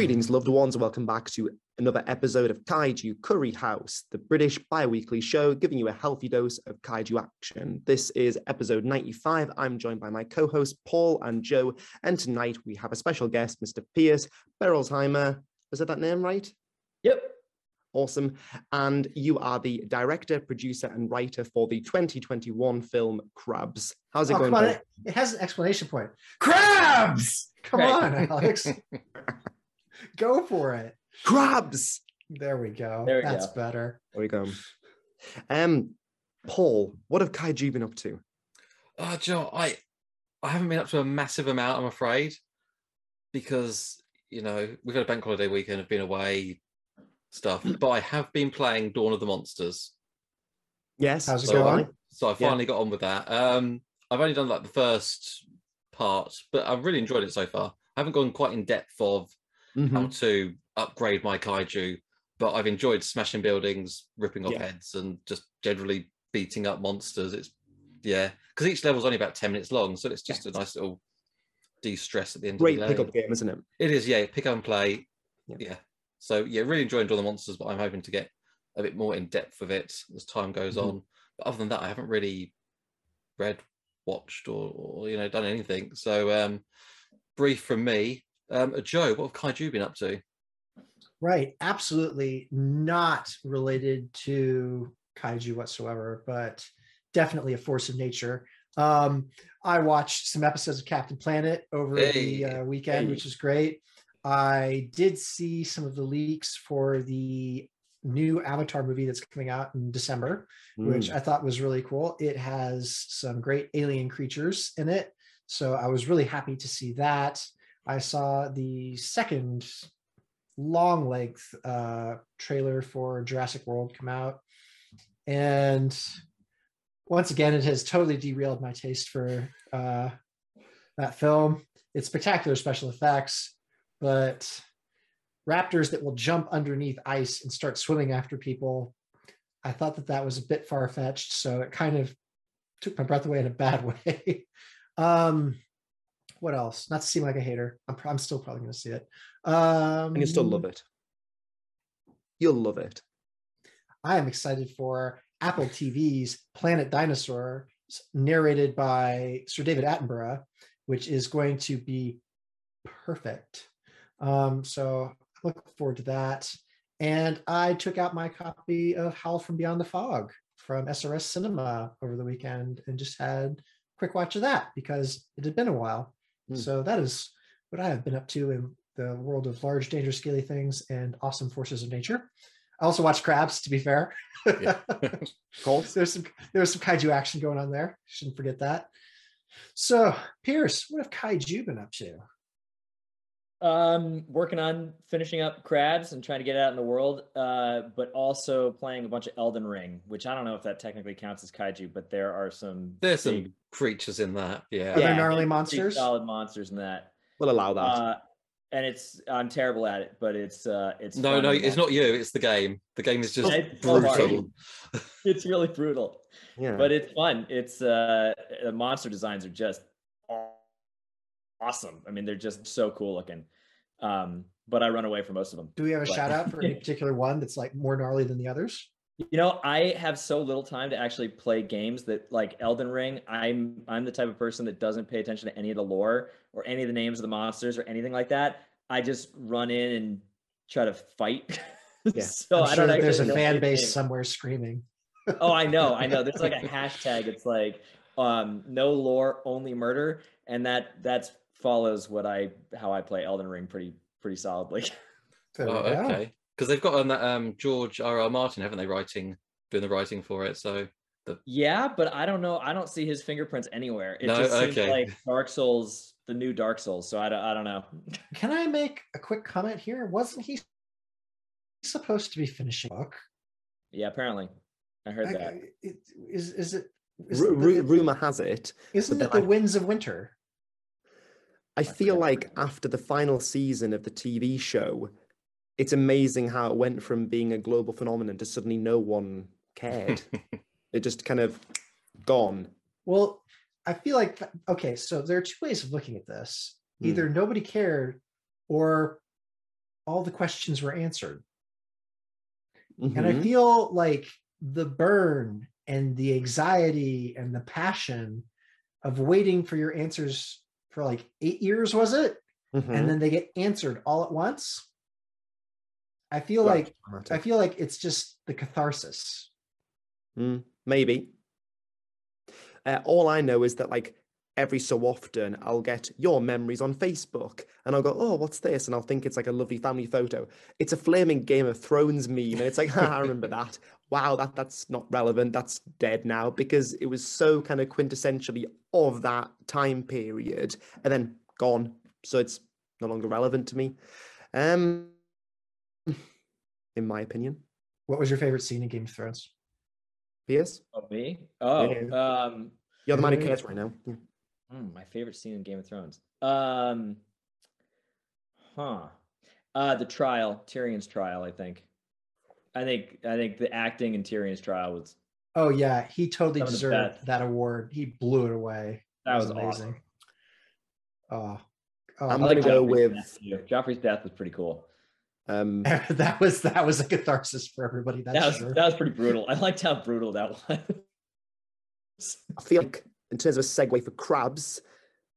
Greetings, loved ones, welcome back to another episode of Kaiju Curry House, the British bi weekly show giving you a healthy dose of kaiju action. This is episode 95. I'm joined by my co hosts, Paul and Joe, and tonight we have a special guest, Mr. Pierce Berolzheimer. Was that that name right? Yep. Awesome. And you are the director, producer, and writer for the 2021 film Crabs. How's it Oh, going? come on. It, it has an explanation point. Crabs! Come Right. on, Alex. go for it. Crabs! There we go. There we That's go. better. There we go. Um, Paul, what have Kaiju been up to? Oh, Joe, I I haven't been up to a massive amount, I'm afraid, because you know we've had a bank holiday weekend, I've been away, stuff. But I have been playing Dawn of the Monsters, Yes. How's it so going? I- so I Yeah. finally got on with that. Um, I've only done like the first part, but I've really enjoyed it so far. I haven't gone quite in depth of Mhm. how to upgrade my kaiju, but I've enjoyed smashing buildings, ripping off Yeah. heads, and just generally beating up monsters. It's yeah, because each level's only about ten minutes long, so it's just a nice little de-stress at the end Great of the day. pickup game, isn't it? It is, yeah, pick up and play. Yeah. Yeah. So yeah, really enjoying of the Monsters, but I'm hoping to get a bit more in depth with it as time goes Mhm. on. But other than that, I haven't really read, watched, or, or you know done anything. So um, brief from me. Um, Joe, what have Kaiju been up to? Right. Absolutely not related to kaiju whatsoever, but definitely a force of nature. Um, I watched some episodes of Captain Planet over Hey. the uh, weekend, Hey. which is great. I did see some of the leaks for the new Avatar movie that's coming out in December. which Mm. I thought was really cool. It has some great alien creatures in it. So I was really happy to see that. I saw the second long length uh, trailer for Jurassic World come out. And once again, it has totally derailed my taste for uh, that film. It's spectacular special effects, but raptors that will jump underneath ice and start swimming after people I thought that that was a bit far fetched, so it kind of took my breath away in a bad way. um, what else? Not to seem like a hater. I'm, I'm still probably going to see it. Um, and you still love it. You'll love it. I am excited for Apple TV's Planet Dinosaur, narrated by Sir David Attenborough, which is going to be perfect. Um, so I look forward to that. And I took out my copy of Howl from Beyond the Fog from SRS Cinema over the weekend and just had a quick watch of that because it had been a while. Hmm. So that is what I have been up to in the world of large, dangerous, scaly things and awesome forces of nature. I also watched Crabs, to be fair. Yeah. Cool. there's some there's some kaiju action going on there. Shouldn't forget that. So, Pierce, what have kaiju been up to? Um, working on finishing up crabs and trying to get it out in the world, uh, but also playing a bunch of Elden Ring, which I don't know if that technically counts as kaiju, but there are some There's big- some creatures in that. Yeah. Are there Yeah, gnarly monsters? solid monsters in that. We'll allow that. Uh, and it's I'm terrible at it, but it's uh, it's No, no, it's not you. It's the game. The game is just It's so brutal. It's really brutal, yeah. but it's fun. It's uh, the monster designs are just aw- awesome. I mean, they're just so cool looking. Um, but I run away from most of them. Do we have a But- shout out for any particular one that's like more gnarly than the others? You know, I have so little time to actually play games that like Elden Ring. I'm I'm the type of person that doesn't pay attention to any of the lore or any of the names of the monsters or anything like that. I just run in and try to fight. Yeah. so I'm I don't that there's a fan base somewhere screaming. Oh, I know, I know. There's like a hashtag. It's like um, no lore, only murder, and that that's follows what I how I play Elden Ring pretty pretty solidly. Oh, okay. Because they've got on that um, George R. R. Martin, haven't they? Writing, doing the writing for it. So Yeah, but I don't know. I don't see his fingerprints anywhere. It No, just seems okay. like Dark Souls, the new Dark Souls. So I don't, I don't know. Can I make a quick comment here? Wasn't he supposed to be finishing book? Yeah, apparently, I heard I- that. It- Is is it? Is Ru- it, the- rumor has it. isn't it then the I- winds of winter? I feel like after the final season of the TV show, it's amazing how it went from being a global phenomenon to suddenly no one cared. it just kind of gone. Well, I feel like okay, so there are two ways of looking at this. Hmm. Either nobody cared, or all the questions were answered. And I Mhm. feel like the burn and the anxiety and the passion of waiting for your answers for like eight years, was it? Mhm. And then they get answered all at once. I feel Right, like dramatic. I feel like it's just the catharsis. Mm, maybe. Uh, all I know is that like every so often I'll get your memories on Facebook and I'll go, oh, what's this? And I'll think it's like a lovely family photo. It's a flaming Game of Thrones meme. And it's like, "Ha, I remember that. Wow, that that's not relevant. That's dead now because it was so kind of quintessentially of that time period and then gone. So it's no longer relevant to me. Um in my opinion. What was your favorite scene in Game of Thrones? Pierce, Oh, me? Oh, Yeah. um, you're the man who Yeah. cares right now. Yeah. Hmm, my favorite scene in Game of Thrones. Um, huh. Uh, the trial, Tyrion's trial. I think. I think. I think the acting in Tyrion's trial was Oh yeah, he totally Some of the deserved that award. He blew it away. that It was, awesome. Oh, oh I'm gonna go with- death. Joffrey's death was pretty cool. Um, that was that was a catharsis for everybody. That's that was sure. that was pretty brutal. I liked how brutal that was. I feel like in terms of a segue for crabs,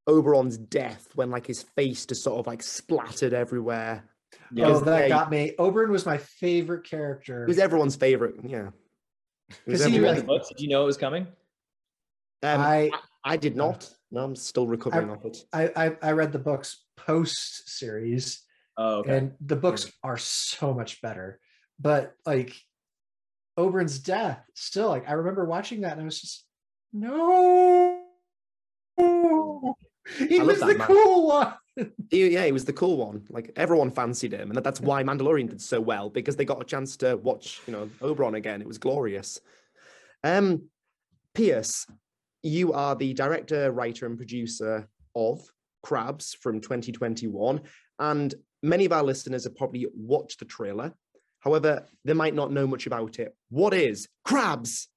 Oberyn's death when like his face just sort of like splattered everywhere. Yeah. oh, that they- got me. Oberyn was my favorite character. It was everyone's favorite. Yeah. Because he read the books? Did you know it was coming? Um, I, I, I did not. No, I'm still recovering off it. I I I read the books post series, Oh, okay. and the books are so much better. But like Oberyn's death, still like I remember watching that, and I was just no. He was the man. cool one. He- yeah, he was the cool one. Like everyone fancied him, and that- that's why Mandalorian did so well because they got a chance to watch, you know, Oberyn again. It was glorious. Um, Pierce, you are the director, writer, and producer of Crabs from 2021, and many of our listeners have probably watched the trailer. However, they might not know much about it. What is Crabs?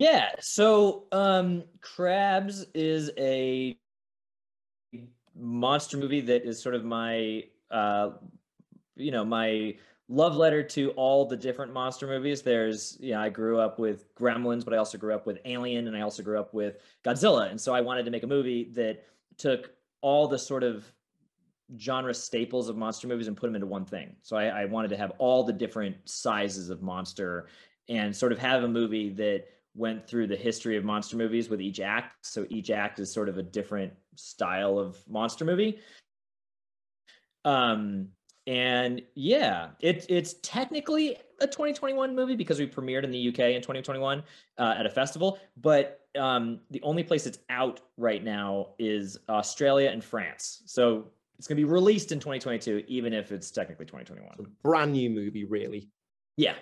Yeah. So, um, Crabs is a monster movie that is sort of my, uh, you know, my love letter to all the different monster movies. There's, you know, I grew up with Gremlins, but I also grew up with Alien, and I also grew up with Godzilla, and so I wanted to make a movie that took all the sort of genre staples of monster movies and put them into one thing. So I, I wanted to have all the different sizes of monster and sort of have a movie that went through the history of monster movies with each act. So each act is sort of a different style of monster movie. Um, and yeah, it, it's technically a 2021 movie because we premiered in the UK in 2021 uh, at a festival, but um, the only place it's out right now is Australia and France. So it's going to be released in 2022, even if it's technically 2021. It's a brand new movie, really. Yeah.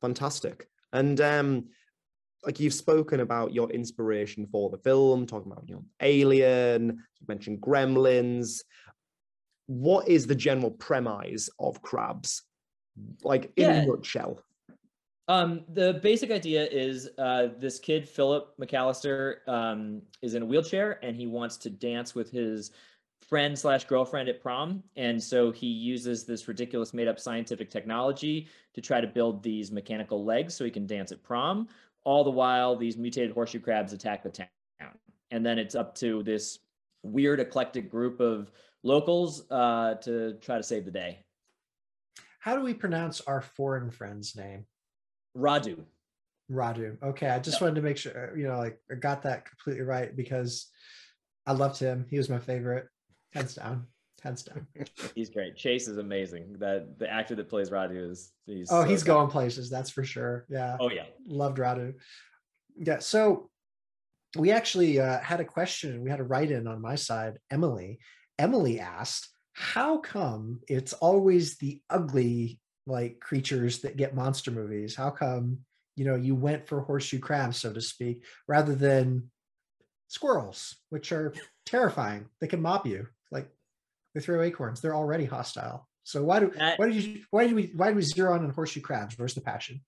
fantastic and um like you've spoken about your inspiration for the film talking about you know alien you mentioned gremlins what is the general premise of crabs like in Yeah. a nutshell Um, the basic idea is uh, this kid, Philip McAllister, um, is in a wheelchair and he wants to dance with his friend slash girlfriend at prom. And so he uses this ridiculous made up scientific technology to try to build these mechanical legs so he can dance at prom. All the while, these mutated horseshoe crabs attack the town. And then it's up to this weird, eclectic group of locals uh, to try to save the day. How do we pronounce our foreign friend's name? Radu. Radu. Okay, I just wanted to make sure you know, like I got that completely right because I loved him. He was my favorite, hands down, hands down. He's great. Chase is amazing. That the actor that plays Radu is he's Oh, so he's going places, that's for sure. Yeah, Oh yeah. loved Radu. Yeah, so we actually uh, had a question. We had a write in on my side, Emily. Emily asked, "How come it's always the ugly like creatures that get monster movies? How come you know you went for horseshoe crabs, so to speak, rather than squirrels, which are terrifying? They can mob you. Like they throw acorns. They're already hostile. So why do That- why did you why did we why did we zero in on horseshoe crabs? Where's the passion?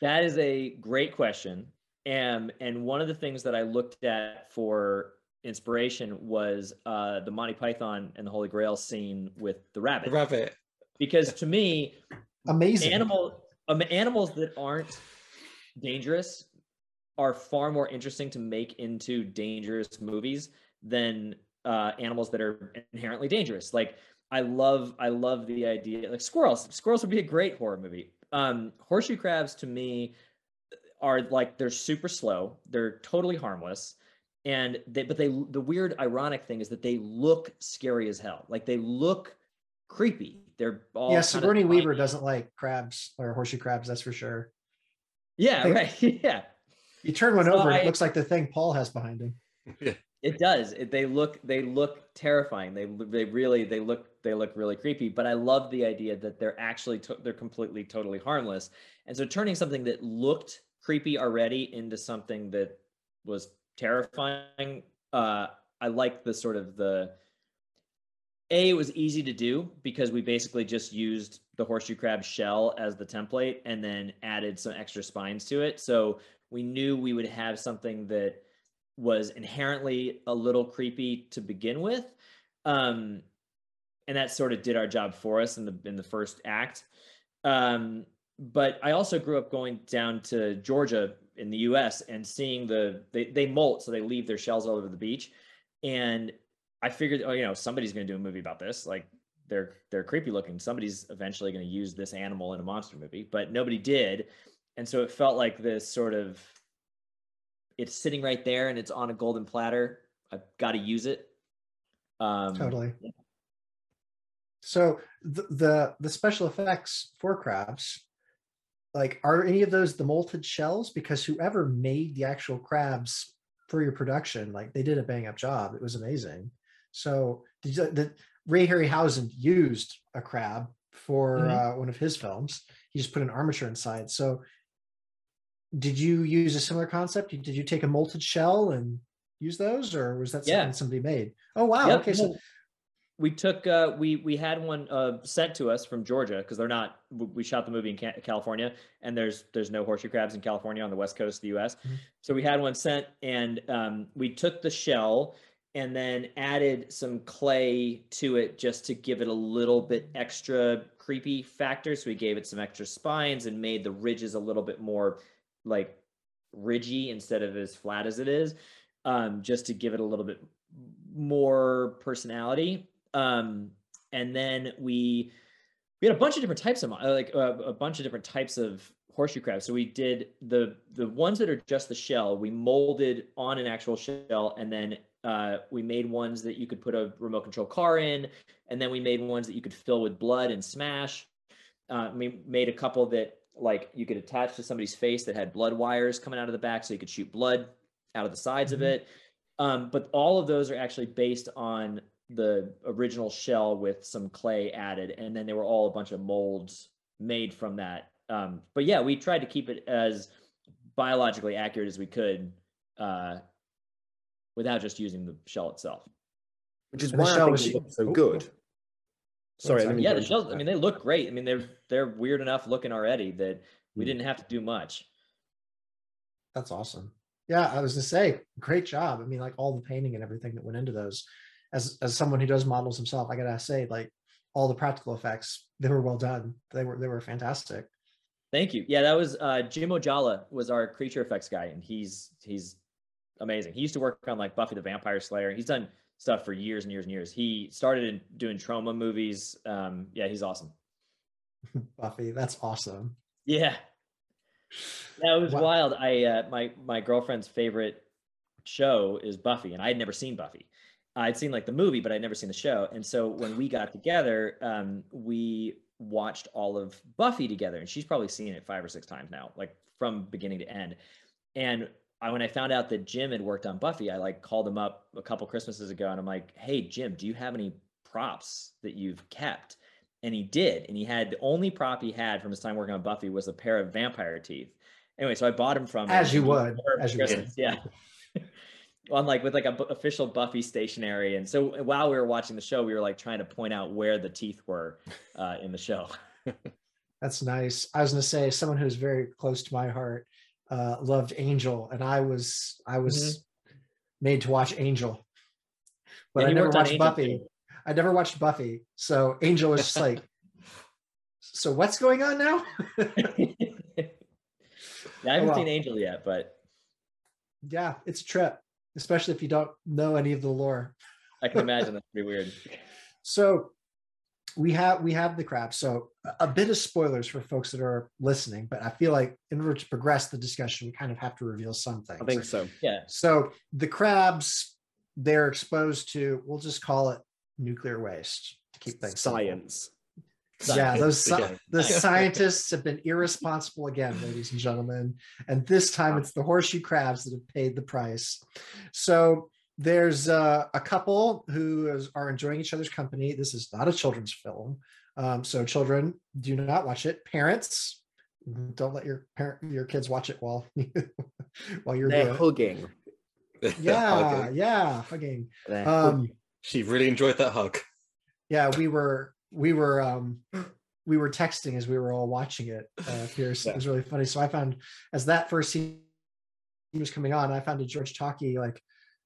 That is a great question. And and one of the things that I looked at for inspiration was uh, the Monty Python and the Holy Grail scene with the rabbit. The rabbit. Because to me, Amazing. animal um, animals that aren't dangerous are far more interesting to make into dangerous movies than uh, animals that are inherently dangerous. Like I love I love the idea like squirrels. Squirrels would be a great horror movie. Um, horseshoe crabs to me are like they're super slow. They're totally harmless. And they but they the weird ironic thing is that they look scary as hell. Like they look creepy. They're all yeah, kinda Sigourney Weaver doesn't like crabs or horseshoe crabs, that's for sure. Yeah, They- right. Yeah. You turn one So over, I- it looks like the thing Paul has behind him. It does. It, they look they look terrifying. They they really they look they look really creepy. But I love the idea that they're actually to, they're completely totally harmless. And so turning something that looked creepy already into something that was terrifying. Uh, I like the sort of the a it was easy to do because we basically just used the horseshoe crab shell as the template and then added some extra spines to it. So we knew we would have something that was inherently a little creepy to begin with. Um, and that sort of did our job for us in the in the first act. Um, but I also grew up going down to Georgia in the US and seeing the they they molt, so they leave their shells all over the beach. And I figured, oh, you know, somebody's gonna do a movie about this. Like they're they're creepy looking. Somebody's eventually gonna use this animal in a monster movie, but nobody did. And so it felt like this sort of it's sitting right there and it's on a golden platter. I've got to use it. Um, Totally. So the, the the special effects for crabs, like are any of those the molted shells? Because whoever made the actual crabs for your production, like they did a bang up job. It was amazing. So did you, the Ray Harryhausen used a crab for Mhm. uh, one of his films. He just put an armature inside. So did you use a similar concept? Did you take a molted shell and use those, or was that something Yeah. somebody made? Oh wow! Yep, okay, so we took uh, we we had one uh, sent to us from Georgia because they're not. We shot the movie in California, and there's there's no horseshoe crabs in California on the west coast of the U.S. Mhm. So we had one sent, and um, we took the shell and then added some clay to it just to give it a little bit extra creepy factor. So we gave it some extra spines and made the ridges a little bit more like ridgy instead of as flat as it is, um, just to give it a little bit more personality. Um, and then we we had a bunch of different types of like uh, a bunch of different types of horseshoe crabs. So we did the the ones that are just the shell. We molded on an actual shell, and then uh, we made ones that you could put a remote control car in, and then we made ones that you could fill with blood and smash. Uh, we made a couple that like you could attach to somebody's face that had blood wires coming out of the back, so you could shoot blood out of the sides Mhm. of it. Um, but all of those are actually based on the original shell with some clay added, and then they were all a bunch of molds made from that. Um, but yeah, we tried to keep it as biologically accurate as we could, uh, without just using the shell itself. which is And the why I shell think was- it looks so oh, good. Sorry, I sorry. Yeah, the interrupt shells. I mean, they look great. I mean, they're they're weird enough looking already that we Mm. didn't have to do much. That's awesome. Yeah, I was to say, great job. I mean, like all the painting and everything that went into those. As as someone who does models himself, I gotta say, like all the practical effects, they were well done. They were they were fantastic. Thank you. Yeah, that was uh, Jim Ojala was our creature effects guy, and he's he's amazing. He used to work on like Buffy the Vampire Slayer. He's done stuff for years and years and years. He started in doing trauma movies. Um, yeah, he's awesome. Buffy, that's awesome. Yeah, that was Wow. wild. I uh, my my girlfriend's favorite show is Buffy, and I had never seen Buffy. I'd seen like the movie, but I'd never seen the show. And so when we got together, um, we watched all of Buffy together, and she's probably seen it five or six times now, like from beginning to end. And I, when I found out that Jim had worked on Buffy, I like called him up a couple Christmases ago, and I'm like, "Hey, Jim, do you have any props that you've kept?" And he did, and he had the only prop he had from his time working on Buffy was a pair of vampire teeth. Anyway, so I bought him from him, As you would, as you would. Yeah. on like with like a official Buffy stationery, and so while we were watching the show, we were like trying to point out where the teeth were uh, in the show. That's nice. I was gonna say, someone who's very close to my heart uh loved Angel, and I was I was made to watch Angel but Yeah, I never watched Buffy. too. I never watched Buffy, so Angel was just like, "So what's going on now?" yeah, I haven't wow. seen Angel yet, but yeah, it's a trip, especially if you don't know any of the lore. I can imagine that's pretty weird. So we have we have the crab. So a- a bit of spoilers for folks that are listening, but I feel like in order to progress the discussion, we kind of have to reveal something. I think so. Yeah. So the crabs, they're exposed to, we'll just call it nuclear waste to keep things simple. Science. Yeah, those Again. the scientists have been irresponsible again, ladies and gentlemen. And this time it's the horseshoe crabs that have paid the price. So there's uh, a couple who is, are enjoying each other's company. This is not a children's film. Um, so children, do not watch it. Parents, don't let your parent your kids watch it while while you're They're doing hugging. Yeah, Okay. yeah, hugging. Um. She really enjoyed that hug. yeah we were we were um we were texting as we were all watching it uh Pierce. it was really funny so i found as that first scene was coming on i found a George Takei like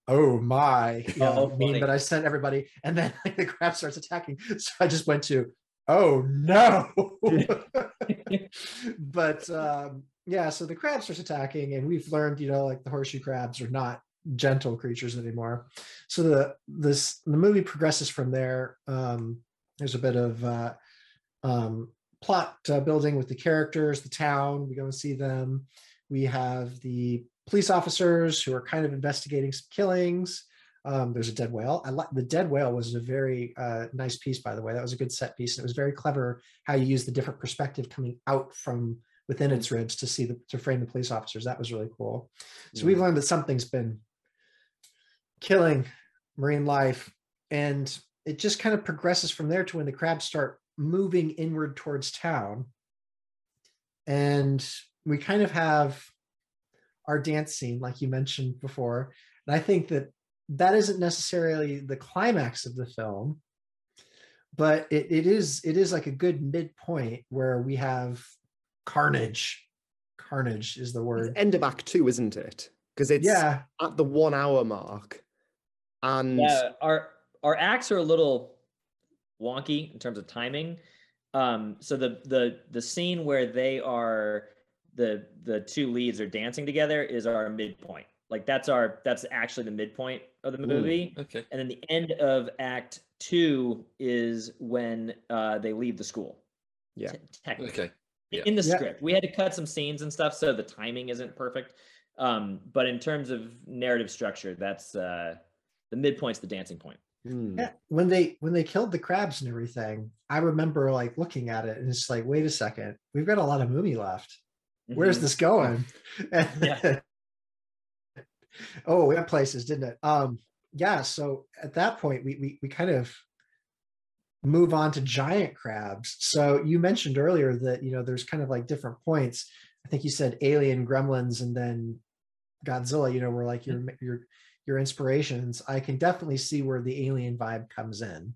oh my. You know, Oh, funny. that i sent everybody and then like, the crab starts attacking. So i just went to oh no. But um yeah so the crab starts attacking and we've learned you know like the horseshoe crabs are not gentle creatures anymore. So the this the movie progresses from there. Um there's a bit of uh um plot uh, building with the characters the town. We go and see them. We have the police officers who are kind of investigating some killings um, there's a dead whale. I like the dead whale was a very uh, nice piece, by the way. That was a good set piece, and it was very clever how you use the different perspective coming out from within its ribs to see the to frame the police officers. That was really cool. So we've learned that something's been killing marine life, and it just kind of progresses from there to when the crabs start moving inward towards town, and we kind of have our dance scene, like you mentioned before. And I think that that isn't necessarily the climax of the film, but it, it is it is like a good midpoint where we have carnage. Carnage is the It's word. end of Act Two, isn't it? Because it's Yeah, at the one hour mark, and Yeah, our our acts are a little wonky in terms of timing. Um, so the the the scene where they are the the two leads are dancing together is our midpoint. Like that's our that's actually the midpoint of the Ooh. movie. Okay. And then the end of Act Two is when uh, they leave the school. Yeah. te- technically Okay. Yeah. in the Yeah. script. We had to cut some scenes and stuff, so the timing isn't perfect. Um, but in terms of narrative structure, that's uh, the midpoint's the dancing point. Hmm. yeah. When they when they killed the crabs and everything, I remember like looking at it and it's like, wait a second, we've got a lot of movie left. Where's Mhm. this going? Yeah. oh, we have places, didn't it? Um, yeah. So at that point, we we we kind of move on to giant crabs. So you mentioned earlier that you know there's kind of like different points. I think you said Alien, Gremlins, and then Godzilla. You know, were like your your your inspirations. I can definitely see where the Alien vibe comes in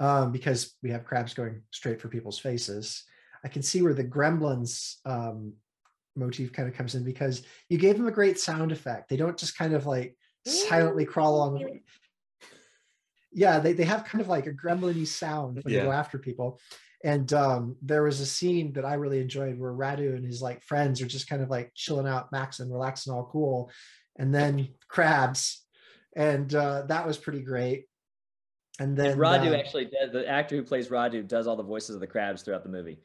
um, because we have crabs going straight for people's faces. I can see where the Gremlins um, motif kind of comes in because you gave them a great sound effect. They don't just kind of like silently crawl along. Yeah, they, they have kind of like a gremlin sound when they go after people. And um, there was a scene that I really enjoyed where Radu and his like friends are just kind of like chilling out, maxing, relaxing, all cool. And then crabs. And uh, that was pretty great. And then And Radu uh, actually, the actor who plays Radu, does all the voices of the crabs throughout the movie.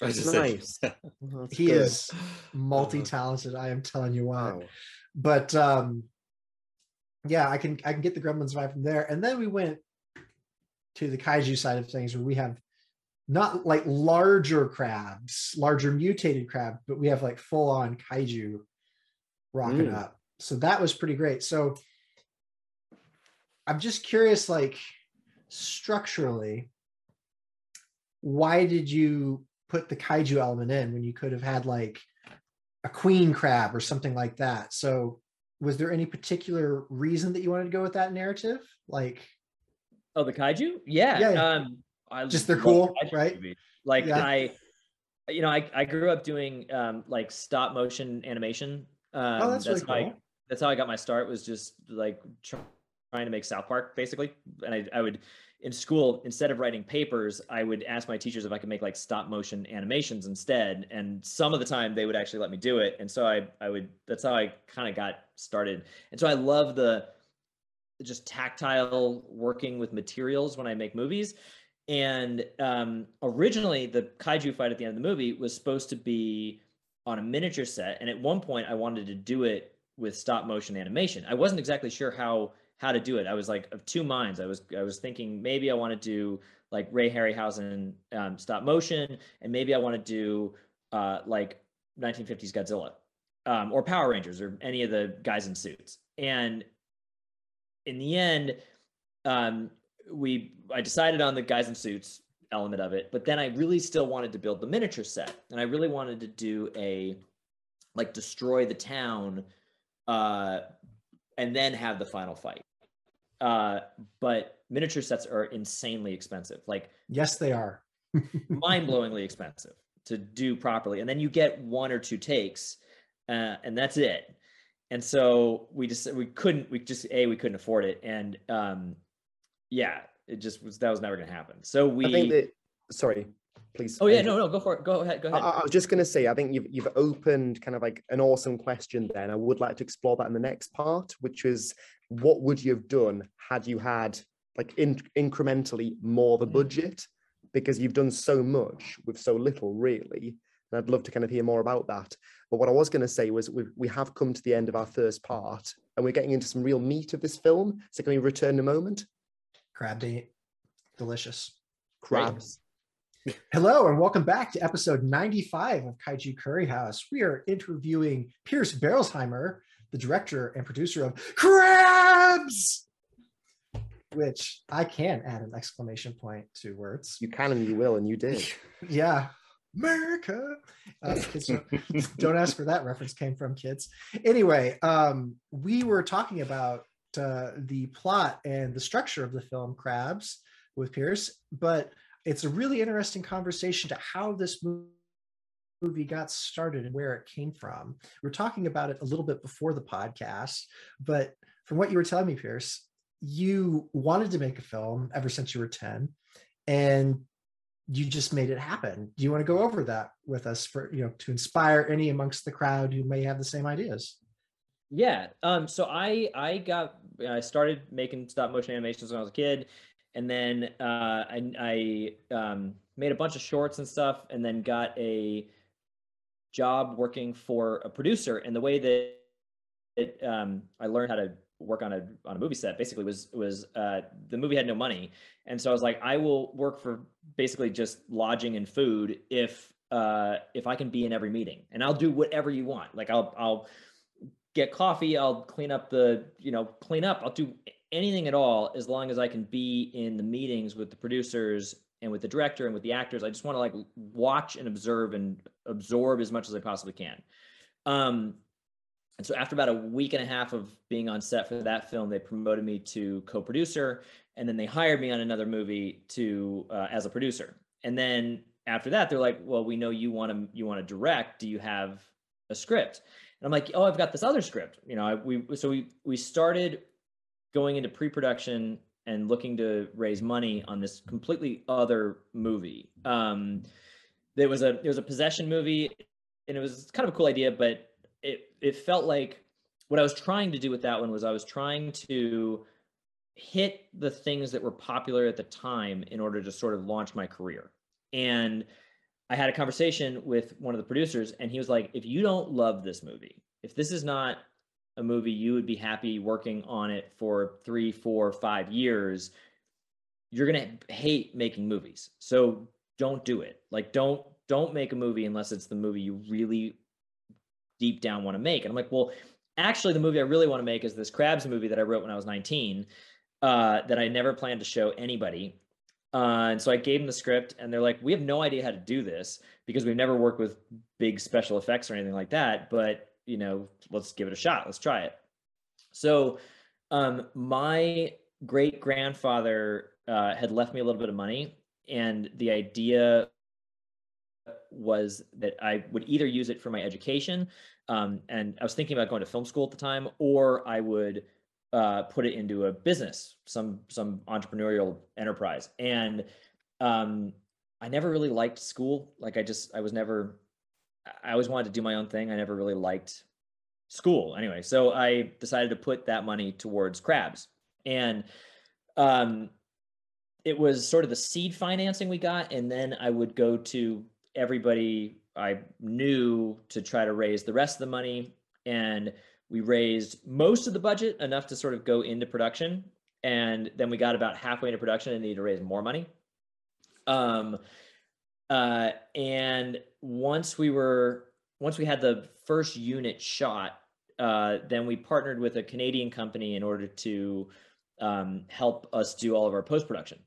Nice. That's he good. is multi-talented. I am telling you what. Wow. but um yeah i can i can get the gremlins vibe from there and then we went to the kaiju side of things where we have not like larger crabs larger mutated crab but we have like full on kaiju rocking Mm. up so that was pretty great so i'm just curious like structurally why did you put the kaiju element in when you could have had like a queen crab or something like that. So was there any particular reason that you wanted to go with that narrative? Like Oh, the kaiju? Yeah. Yeah, yeah. Um, I Just they're cool, right? movies. Like Yeah. I, you know, I, I grew up doing um, like stop motion animation. Um, oh, that's, really how I, cool. that's how I got my start. Was just like trying to make South Park basically, and I, I would in school instead of writing papers, I would ask my teachers if I could make like stop motion animations instead, and some of the time they would actually let me do it, and so I I would that's how I kind of got started, and so I love the just tactile working with materials when I make movies. And um, originally, the kaiju fight at the end of the movie was supposed to be on a miniature set, and at one point, I wanted to do it with stop motion animation. I wasn't exactly sure how how to do it. I was like of two minds. I was I was thinking maybe I want to do like Ray Harryhausen um, stop motion, and maybe I want to do uh, like 1950s Godzilla um, or Power Rangers or any of the guys in suits. And in the end, um, we I decided on the guys in suits element of it, but then I really still wanted to build the miniature set, and I really wanted to do a like destroy the town, uh, and then have the final fight. Uh, but miniature sets are insanely expensive, like yes, they are mind-blowingly expensive to do properly, and then you get one or two takes, uh, and that's it. And so we just we couldn't we just a we couldn't afford it, and um, yeah, it just was that was never going to happen. So we. I think that, sorry, please. Oh yeah, no, no, go for it. Go ahead. Go ahead. I, I was just going to say, I think you've you've opened kind of like an awesome question. Then I would like to explore that in the next part, which is what would you have done had you had like in, incrementally more the Mm. budget because you've done so much with so little really and i'd love to kind of hear more about that but what i was going to say was we, we have come to the end of our first part and we're getting into some real meat of this film so can we return in a moment crab date, delicious. Great. crabs Hello and welcome back to episode 95 of Kaiju Curry House. We are interviewing Pierce Berolzheimer, the director and producer of Crabs, which I can add an exclamation point to words. you can and you will and you did Yeah. America. Uh, don't, don't ask where that reference came from, kids. Anyway, um, we were talking about uh, the plot and the structure of the film Crabs with Pierce, but it's a really interesting conversation to how this movie got started and where it came from. We were talking about it a little bit before the podcast, but from what you were telling me, Pierce, you wanted to make a film ever since you were 10 and you just made it happen. Do you want to go over that with us for, you know, to inspire any amongst the crowd who may have the same ideas? Yeah. Um. So I I got I started making stop motion animations when I was a kid, and then uh, I I um, made a bunch of shorts and stuff, and then got a job working for a producer. And the way that it, um, I learned how to work on a on a movie set basically was was uh, the movie had no money, and so I was like, I will work for basically just lodging and food if uh, if I can be in every meeting, and I'll do whatever you want. Like I'll I'll get coffee i'll clean up the you know clean up i'll do anything at all as long as i can be in the meetings with the producers and with the director and with the actors i just want to like watch and observe and absorb as much as i possibly can. Um and so after about a week and a half of being on set for that film they promoted me to co-producer and then they hired me on another movie to uh, as a producer. And then after that they're like well we know you want to you want to direct. Do you have a script? And I'm like, oh, I've got this other script. You know, I, we so we we started going into pre-production and looking to raise money on this completely other movie. Um, there was a there was a possession movie, and it was kind of a cool idea, but it it felt like what I was trying to do with that one was I was trying to hit the things that were popular at the time in order to sort of launch my career. And I had a conversation with one of the producers, and he was like, if you don't love this movie, if this is not a movie you would be happy working on it for three, four, five years, you're gonna hate making movies. So don't do it. Like don't don't make a movie unless it's the movie you really deep down want to make. And I'm like, well, actually, the movie I really want to make is this Crabs movie that I wrote when I was 19, uh, that I never planned to show anybody. Uh, and so I gave them the script, and they're like, "We have no idea how to do this because we've never worked with big special effects or anything like that. But you know, let's give it a shot. Let's try it." So, um, my great grandfather uh, had left me a little bit of money, and the idea was that I would either use it for my education, um, and I was thinking about going to film school at the time, or I would uh, put it into a business, some some entrepreneurial enterprise. And um, I never really liked school. Like I just I was never I always wanted to do my own thing. I never really liked school anyway. So I decided to put that money towards crabs. And um, it was sort of the seed financing we got. And then I would go to everybody I knew to try to raise the rest of the money. And we raised most of the budget enough to sort of go into production. And then we got about halfway into production and needed to raise more money. Um, uh, and once we were, once we had the first unit shot, uh, then we partnered with a Canadian company in order to um, help us do all of our post production.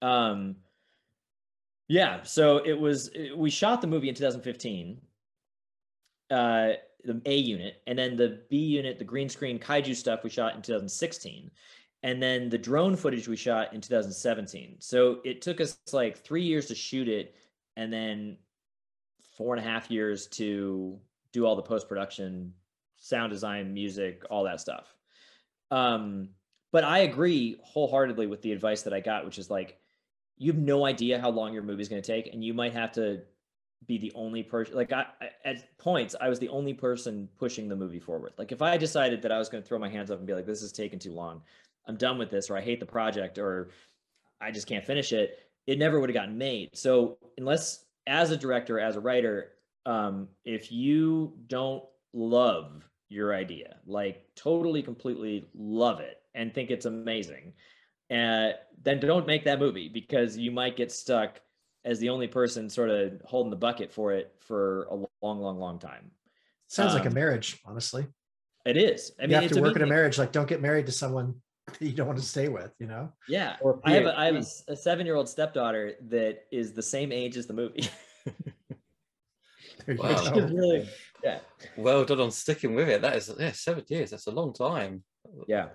Um, yeah, so it was we shot the movie in 2015, uh, the A unit, and then the B unit, the green screen kaiju stuff, we shot in 2016, and then the drone footage we shot in 2017. So it took us like three years to shoot it, and then four and a half years to do all the post production, sound design, music, all that stuff. Um, but I agree wholeheartedly with the advice that I got, which is like, you have no idea how long your movie is going to take, and you might have to be the only person. Like, I, at points, I was the only person pushing the movie forward. Like, if I decided that I was going to throw my hands up and be like, "This is taking too long," I'm done with this, or I hate the project, or I just can't finish it, it never would have gotten made. So, unless as a director, as a writer, um, if you don't love your idea, like totally, completely love it, and think it's amazing, uh, then don't make that movie because you might get stuck as the only person sort of holding the bucket for it for a long, long, long time. Sounds um, like a um, marriage, honestly. It is. I mean, you have to work in a marriage. Like, don't get married to someone that you don't want to stay with. You know? Yeah. I have a, I have a, a seven-year-old stepdaughter that is the same age as the movie. wow. really, yeah. Well done on sticking with it. That is yeah, seven years. That's a long time. Yeah.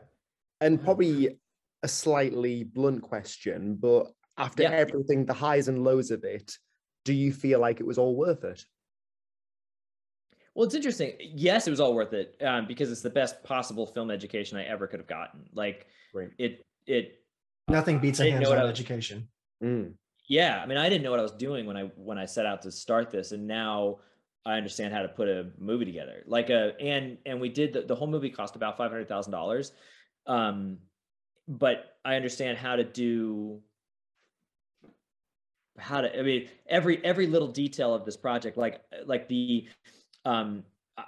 And probably a slightly blunt question, but after yeah. everything, the highs and lows of it, do you feel like it was all worth it? Well, it's interesting. Yes, it was all worth it um, because it's the best possible film education I ever could have gotten. Like right. it, it. Nothing beats a hands-on education. Mm. Yeah, I mean, I didn't know what I was doing when I when I set out to start this, and now I understand how to put a movie together. Like a and and we did the, the whole movie cost about five hundred thousand um, dollars, but I understand how to do how to. I mean, every every little detail of this project, like like the um uh,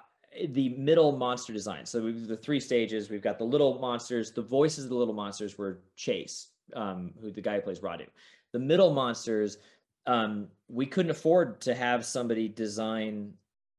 the middle monster design. So we've the three stages. We've got the little monsters. The voices of the little monsters were Chase, um, who the guy who plays Radu the middle monsters, um, we couldn't afford to have somebody design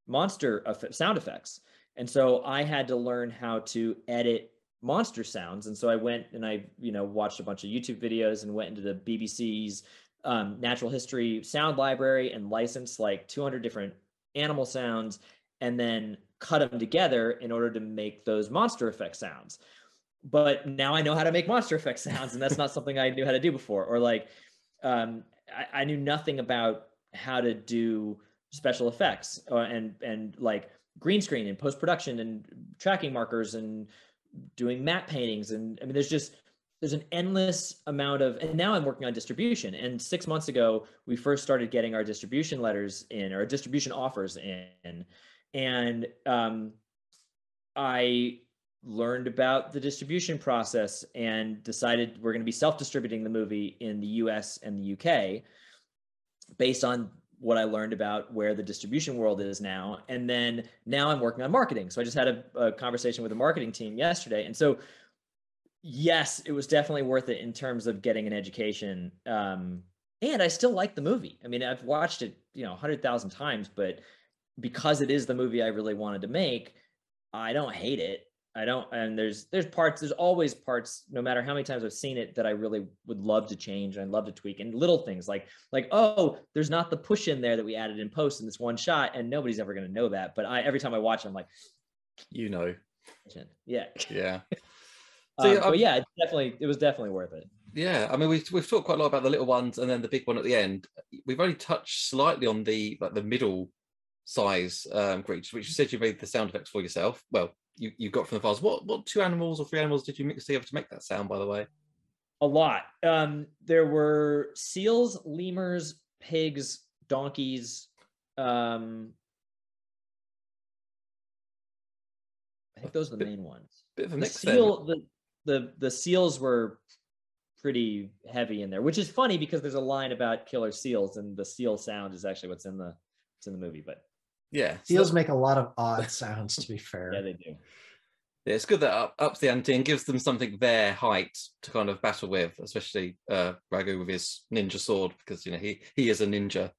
monster sound effects. And so I had to learn how to edit monster sounds. And so I went and I, you know, watched a bunch of YouTube videos and went into the BBC's um, natural history sound library and licensed like 200 different animal sounds and then cut them together in order to make those monster effect sounds. But now I know how to make monster effect sounds, and that's not something I knew how to do before. Or like um, I, I, knew nothing about how to do special effects uh, and and like green screen and post production and tracking markers and doing matte paintings and I mean there's just there's an endless amount of and now I'm working on distribution and 6 months ago we first started getting our distribution letters in or distribution offers in and um, I learned about the distribution process and decided we're going to be self-distributing the movie in the US and the UK based on what I learned about where the distribution world is now. And then now I'm working on marketing. So I just had a, a conversation with the marketing team yesterday. And so, yes, it was definitely worth it in terms of getting an education. Um, and I still like the movie. I mean, I've watched it, you know, 100,000 times, but because it is the movie I really wanted to make, I don't hate it. I don't, and there's there's parts, there's always parts, no matter how many times I've seen it, that I really would love to change and I'd love to tweak. And little things like like oh, there's not the push in there that we added in post in this one shot, and nobody's ever gonna know that. But I every time I watch, it, I'm like, you know, yeah, yeah. So, um, but yeah, it definitely it was definitely worth it. Yeah, I mean we've we've talked quite a lot about the little ones and then the big one at the end. We've only touched slightly on the like the middle size um, creatures, which you said you made the sound effects for yourself. Well, you, you got from the files. What what two animals or three animals did you mix together to make that sound? By the way, A lot. Um, there were seals, lemurs, pigs, donkeys. Um, I think those are the Bit- main ones. bit of a The mix. then. seal, the, the the seals were pretty heavy in there, which is funny because there's a line about killer seals, and the seal sound is actually what's in the it's in the movie. But Yeah, Seals that- make a lot of odd sounds, to be fair. yeah, they do. yeah, it's good that up ups the ante and gives them something their height to kind of battle with, especially uh, Radu with his ninja sword because you know he he is a ninja.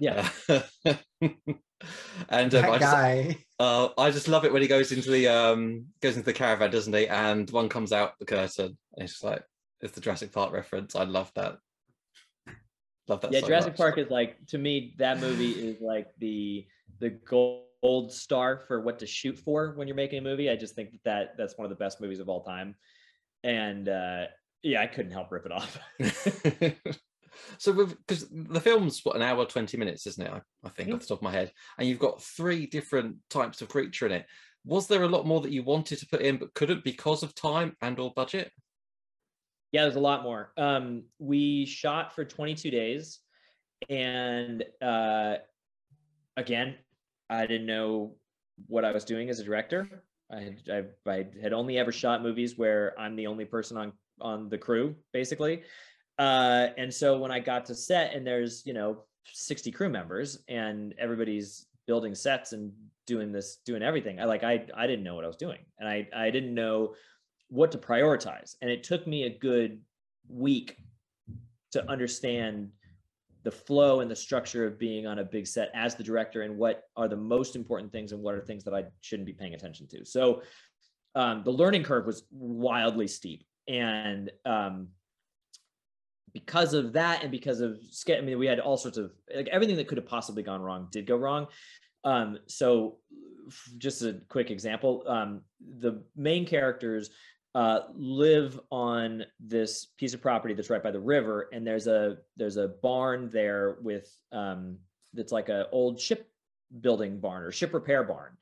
Yeah, Uh, and um, I just, guy. uh, I just love it when he goes into the um goes into the caravan, doesn't he? And one comes out the curtain, and it's just like it's the Jurassic Park reference. I love that. Love that. yeah. so Jurassic much. Park is like to me that movie is like the the gold star for what to shoot for when you're making a movie. I just think that, that that's one of the best movies of all time, and uh, yeah, I couldn't help rip it off. so because the film's what an hour 20 minutes isn't it I, I think Mhm. off the top of my head and you've got three different types of creature in it was there a lot more that you wanted to put in but couldn't because of time and or budget Yeah, there's a lot more. Um, we shot for 22 days, and uh, again, I didn't know what I was doing as a director. I had, I, I had only ever shot movies where I'm the only person on on the crew, basically. Uh, and so when I got to set, and there's you know 60 crew members, and everybody's building sets and doing this, doing everything. I like I I didn't know what I was doing, and I I didn't know what to prioritize. And it took me a good week to understand the flow and the structure of being on a big set as the director and what are the most important things and what are things that I shouldn't be paying attention to. So um, the learning curve was wildly steep. And um, because of that and because of I mean, we had all sorts of like everything that could have possibly gone wrong did go wrong. Um, so just a quick example, um, the main characters uh, live on this piece of property that's right by the river, and there's a there's a barn there with um, that's like a old ship building barn or ship repair barn,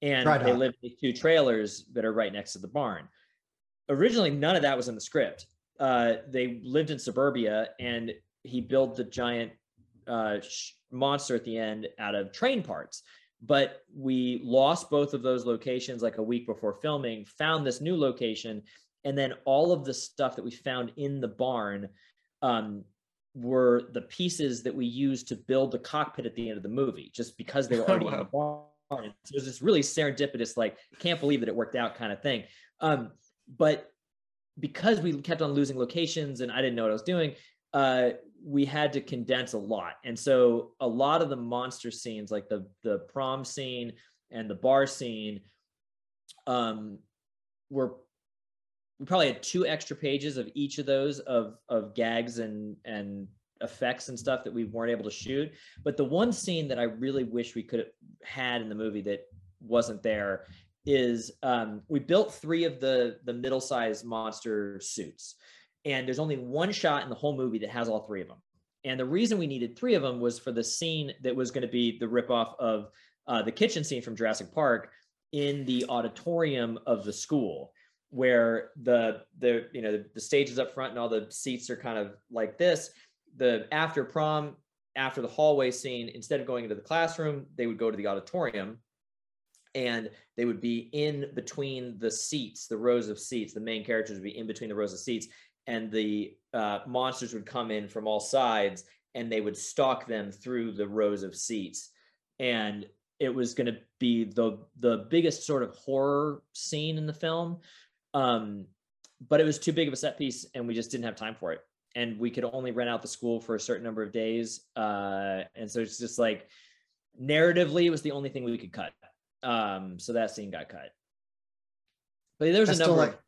and Dry they live in two trailers that are right next to the barn. Originally, none of that was in the script. Uh, they lived in suburbia, and he built the giant uh, sh- monster at the end out of train parts. But we lost both of those locations like a week before filming found this new location and then all of the stuff that we found in the barn um, were the pieces that we used to build the cockpit at the end of the movie just because they were Oh, already in the barn. So it was this really serendipitous like can't believe that it worked out kind of thing. Um, but because we kept on losing locations and i didn't know what i was doing uh, we had to condense a lot. And so a lot of the monster scenes, like the the prom scene and the bar scene, um, were we probably had two extra pages of each of those of of gags and and effects and stuff that we weren't able to shoot. But the one scene that I really wish we could have had in the movie that wasn't there is um, we built three of the the middle sized monster suits and there's only one shot in the whole movie that has all three of them. And the reason we needed three of them was for the scene that was going to be the ripoff of uh, the kitchen scene from Jurassic Park in the auditorium of the school, where the the you know the, the stage is up front and all the seats are kind of like this. The after prom, after the hallway scene, instead of going into the classroom, they would go to the auditorium and they would be in between the seats, the rows of seats. The main characters would be in between the rows of seats, and the uh, monsters would come in from all sides, and they would stalk them through the rows of seats. And it was going to be the the biggest sort of horror scene in the film, um, but it was too big of a set piece, and we just didn't have time for it. And we could only rent out the school for a certain number of days, uh, and so it's just like narratively, it was the only thing we could cut. Um, so that scene got cut. But there's a number like- of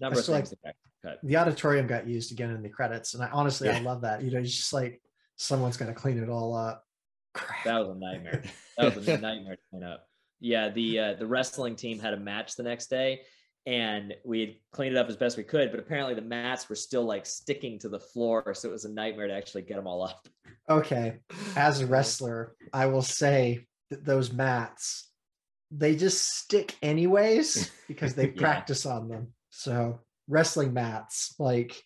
number of like- things that got cut. The auditorium got used again in the credits, and I honestly I love that. You know, it's just like someone's gonna clean it all up. Crap. That was a nightmare. That was a nightmare to clean up. Yeah, the uh, the wrestling team had a match the next day, and we had cleaned it up as best we could. But apparently, the mats were still like sticking to the floor, so it was a nightmare to actually get them all up. Okay, as a wrestler, I will say that those mats they just stick anyways because they Yeah. practice on them. So wrestling mats, like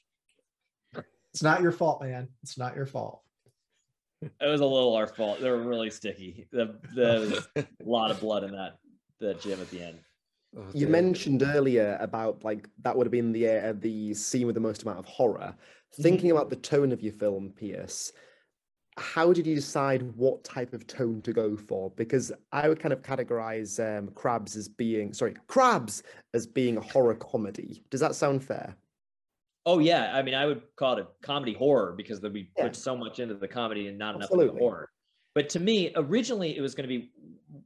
it's not your fault, man. It's not your fault. It was a little our fault. They were really sticky. The, there was a lot of blood in that the gym at the end. Oh, You mentioned earlier about like that would have been the uh, the scene with the most amount of horror. Thinking about the tone of your film, Pierce, how did you decide what type of tone to go for? Because I would kind of categorize um, Crabs as being sorry, Crabs as being a horror comedy. Does that sound fair? Oh yeah, I mean, I would call it a comedy horror because we Yeah. put so much into the comedy and not enough into the horror. But to me, originally it was going to be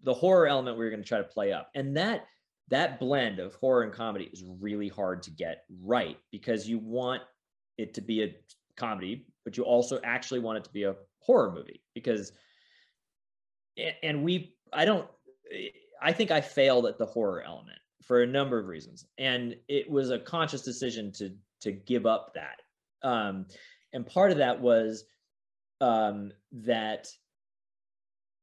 the horror element we were going to try to play up, and that that blend of horror and comedy is really hard to get right because you want it to be a comedy, but you also actually want it to be a horror movie because, and we, I don't, I think I failed at the horror element for a number of reasons, and it was a conscious decision to to give up that. Um, and part of that was um, that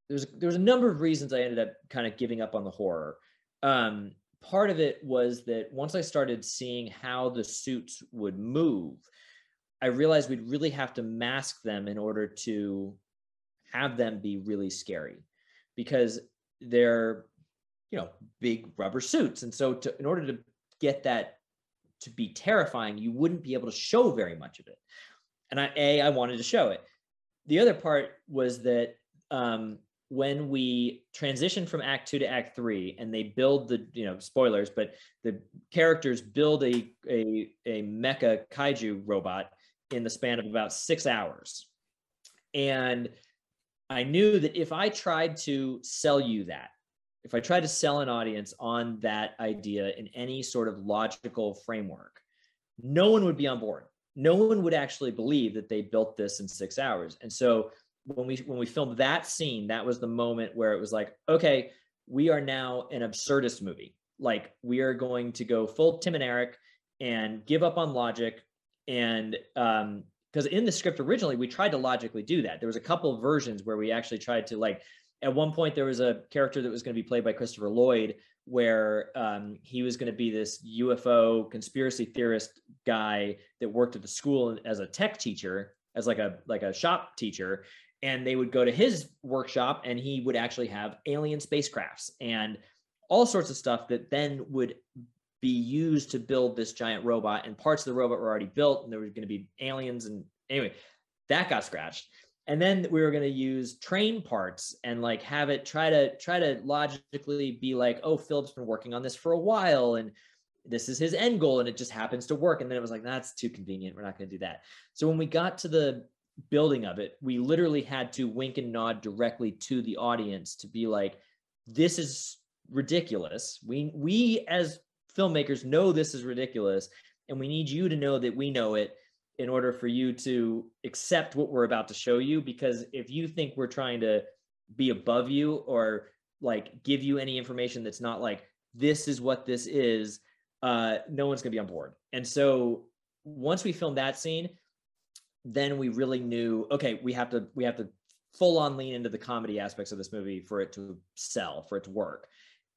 there's there's a number of reasons I ended up kind of giving up on the horror. Um, part of it was that once I started seeing how the suits would move, I realized we'd really have to mask them in order to have them be really scary because they're you know big rubber suits. And so to, in order to get that to be terrifying you wouldn't be able to show very much of it. And i a i wanted to show it. The other part was that um, when we transition from act two to act three and they build the you know spoilers but the characters build a a, a mecha kaiju robot in the span of about six hours and i knew that if i tried to sell you that if I tried to sell an audience on that idea in any sort of logical framework, no one would be on board. No one would actually believe that they built this in six hours. And so when we when we filmed that scene, that was the moment where it was like, okay, we are now an absurdist movie. Like we are going to go full Tim and Eric and give up on logic. And um, because in the script originally, we tried to logically do that. There was a couple versions where we actually tried to like at one point there was a character that was going to be played by christopher lloyd where um, he was going to be this ufo conspiracy theorist guy that worked at the school as a tech teacher as like a like a shop teacher and they would go to his workshop and he would actually have alien spacecrafts and all sorts of stuff that then would be used to build this giant robot and parts of the robot were already built and there were going to be aliens and anyway that got scratched. And then we were going to use train parts and like have it try to try to logically be like oh philip's been working on this for a while and this is his end goal and it just happens to work. And then it was like that's too convenient. We're not going to do that. So when we got to the building of it we literally had to wink and nod directly to the audience to be like this is ridiculous. We we as filmmakers know this is ridiculous and we need you to know that we know it in order for you to accept what we're about to show you because if you think we're trying to be above you or like give you any information that's not like this is what this is uh no one's going to be on board. And so once we filmed that scene then we really knew okay we have to we have to full on lean into the comedy aspects of this movie for it to sell for it to work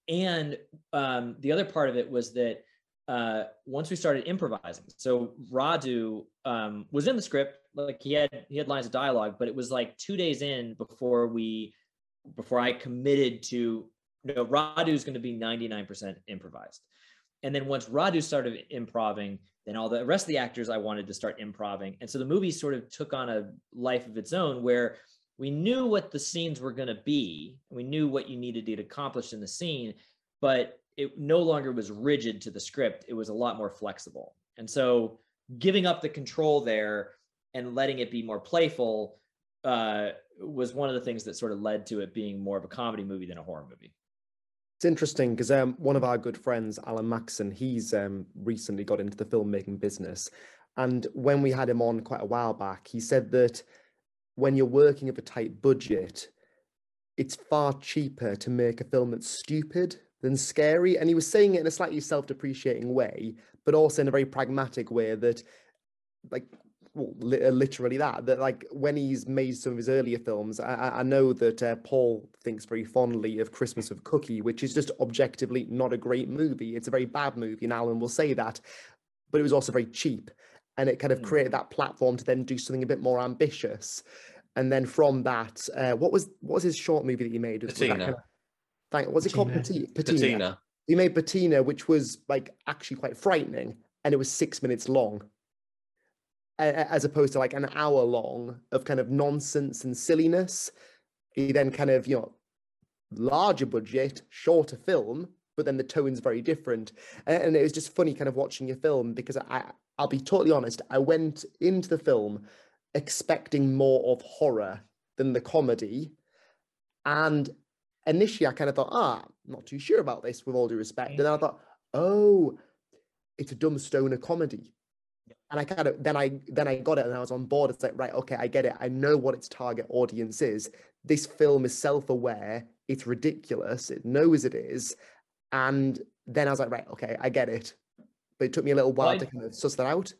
and um the other part of it was that uh, once we started improvising. So Radu um, was in the script, like he had he had lines of dialogue, but it was like two days in before we before I committed to no Radu's going to be 99% improvised. And then once Radu started improving, then all the rest of the actors I wanted to start improving. And so the movie sort of took on a life of its own where we knew what the scenes were going to be. We knew what you needed to accomplish in the scene, but it no longer was rigid to the script. It was a lot more flexible. And so giving up the control there and letting it be more playful uh, was one of the things that sort of led to it being more of a comedy movie than a horror movie. It's interesting because um, one of our good friends, Alan Maxon, he's um, recently got into the filmmaking business. And when we had him on quite a while back, he said that when you're working of a tight budget, it's far cheaper to make a film that's stupid than scary. And he was saying it in a slightly self depreciating way, but also in a very pragmatic way that, like, well, uh, literally that that like when he's made some of his earlier films i, I- I know that uh, paul thinks very fondly of christmas of cookie which is just objectively not a great movie it's a very bad movie and alan will say that but it was also very cheap and it kind of created that platform to then do something a bit more ambitious. And then from that uh, what was what was his short movie that he made? Was- was Patina. kind of- thank what's it called Patina. Pati- patina? Patina. he made patina which was like actually quite frightening and it was six minutes long. A- a- as opposed to like an hour long of kind of nonsense and silliness. He then kind of you know larger budget shorter film but then the tone's very different. A- and it was just funny kind of watching your film because i i'll be totally honest i went into the film expecting more of horror than the comedy and initially i kind of thought ah not too sure about this with all due respect and then i thought oh it's a dumb stoner comedy and I kind of then I then I got it and I was on board. It's like right, okay, I get it. I know what its target audience is. This film is self-aware. It's ridiculous. It knows it is, and then I was like, right, okay, I get it. But it took me a little while Well, I- to kind of suss that out.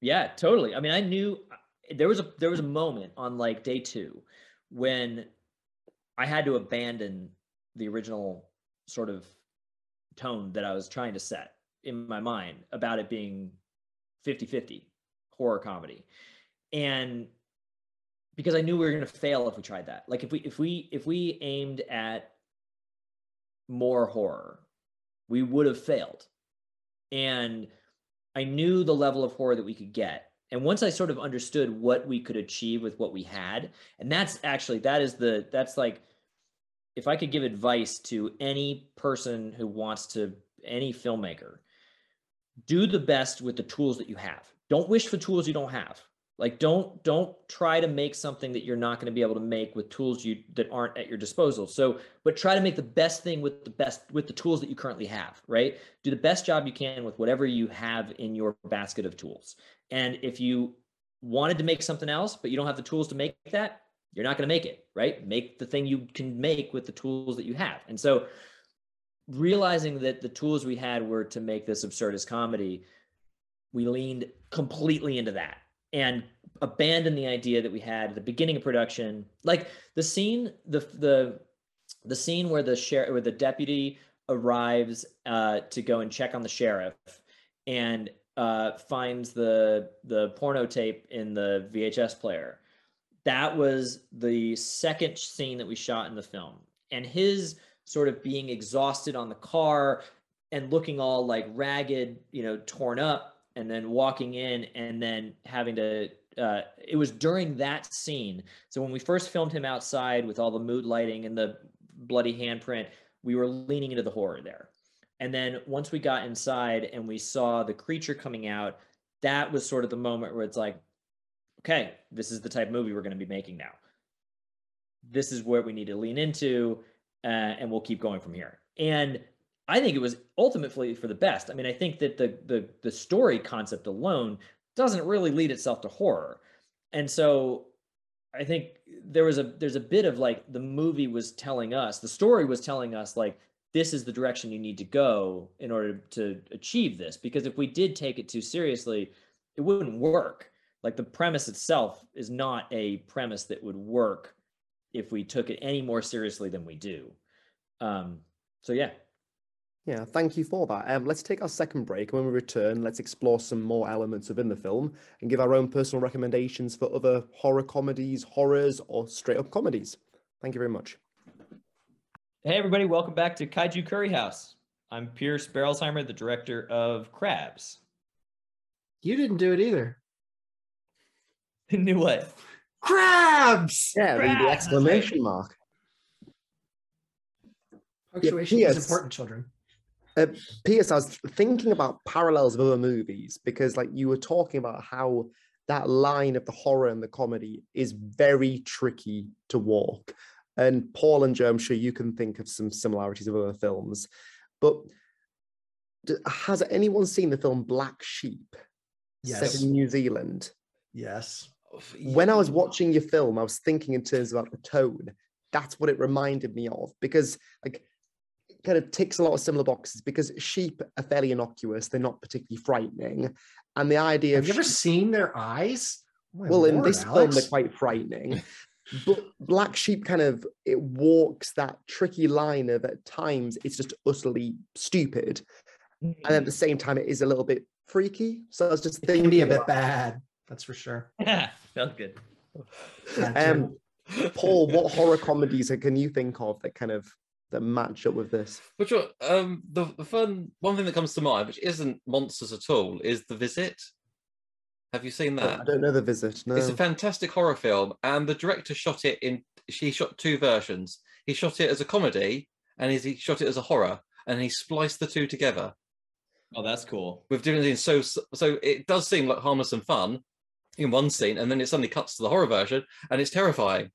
Yeah, totally. I mean, I knew there was a there was a moment on like day two when I had to abandon the original sort of tone that I was trying to set in my mind about it being 50-50 horror comedy. And because I knew we were going to fail if we tried that. Like if we if we if we aimed at more horror, we would have failed. And I knew the level of horror that we could get. And once I sort of understood what we could achieve with what we had, and that's actually that is the that's like if I could give advice to any person who wants to any filmmaker, do the best with the tools that you have. Don't wish for tools you don't have. Like don't don't try to make something that you're not going to be able to make with tools you that aren't at your disposal. So, but try to make the best thing with the best with the tools that you currently have, right? Do the best job you can with whatever you have in your basket of tools. And if you wanted to make something else but you don't have the tools to make that, you're not going to make it, right? Make the thing you can make with the tools that you have. And so realizing that the tools we had were to make this absurdist comedy, we leaned completely into that and abandon the idea that we had at the beginning of production. Like the scene, the the the scene where the sheriff where the deputy arrives uh, to go and check on the sheriff and uh, finds the the porno tape in the VHS player. That was the second scene that we shot in the film, and his sort of being exhausted on the car and looking all like ragged, you know, torn up, and then walking in and then having to. Uh, it was during that scene. So when we first filmed him outside with all the mood lighting and the bloody handprint, we were leaning into the horror there. And then once we got inside and we saw the creature coming out, that was sort of the moment where it's like, okay, this is the type of movie we're going to be making now. This is where we need to lean into, uh, and we'll keep going from here. And I think it was ultimately for the best. I mean, I think that the the the story concept alone doesn't really lead itself to horror, and so I think there was a there's a bit of like the movie was telling us, the story was telling us like this is the direction you need to go in order to achieve this. Because if we did take it too seriously, it wouldn't work. Like the premise itself is not a premise that would work if we took it any more seriously than we do. Um, so yeah, Yeah, thank you for that. Um, let's take our second break. When we return, let's explore some more elements within the film and give our own personal recommendations for other horror comedies, horrors, or straight up comedies. Thank you very much. Hey, everybody, welcome back to Kaiju Curry House. I'm Pierce Berolzheimer, the director of Crabs. You didn't do it either. Knew what? Crabs! Yeah, the, the exclamation mark. Punctuation yes. is important, children. Uh, Pierce, I was thinking about parallels of other movies because, like, you were talking about how that line of the horror and the comedy is very tricky to walk. And Paul and Joe, I'm sure you can think of some similarities of other films. But d- has anyone seen the film Black Sheep? Yes. Set in New Zealand. Yes. When I was watching your film, I was thinking in terms about the tone. That's what it reminded me of because, like, kind of ticks a lot of similar boxes because sheep are fairly innocuous. They're not particularly frightening. And the idea Have of you ever seen their eyes? Oh my well, in lord, this film, they're quite frightening. but Black Sheep kind of it walks that tricky line of at times it's just utterly stupid, and at the same time it is a little bit freaky. So I was just it thinking, can be a bit bad. That's for sure. Yeah, felt good. That Um. Paul, what horror comedies can you think of that kind of that match up with this? Which one- um the, the fun one thing that comes to mind, which isn't monsters at all, is The Visit. Have you seen that? I don't know the visit. No. It's a fantastic horror film, and the director shot it in. She shot two versions. He shot it as a comedy, and he shot it as a horror, and he spliced the two together Oh, that's cool. with different things. So, so it does seem like harmless and fun in one scene, and then it suddenly cuts to the horror version, and it's terrifying.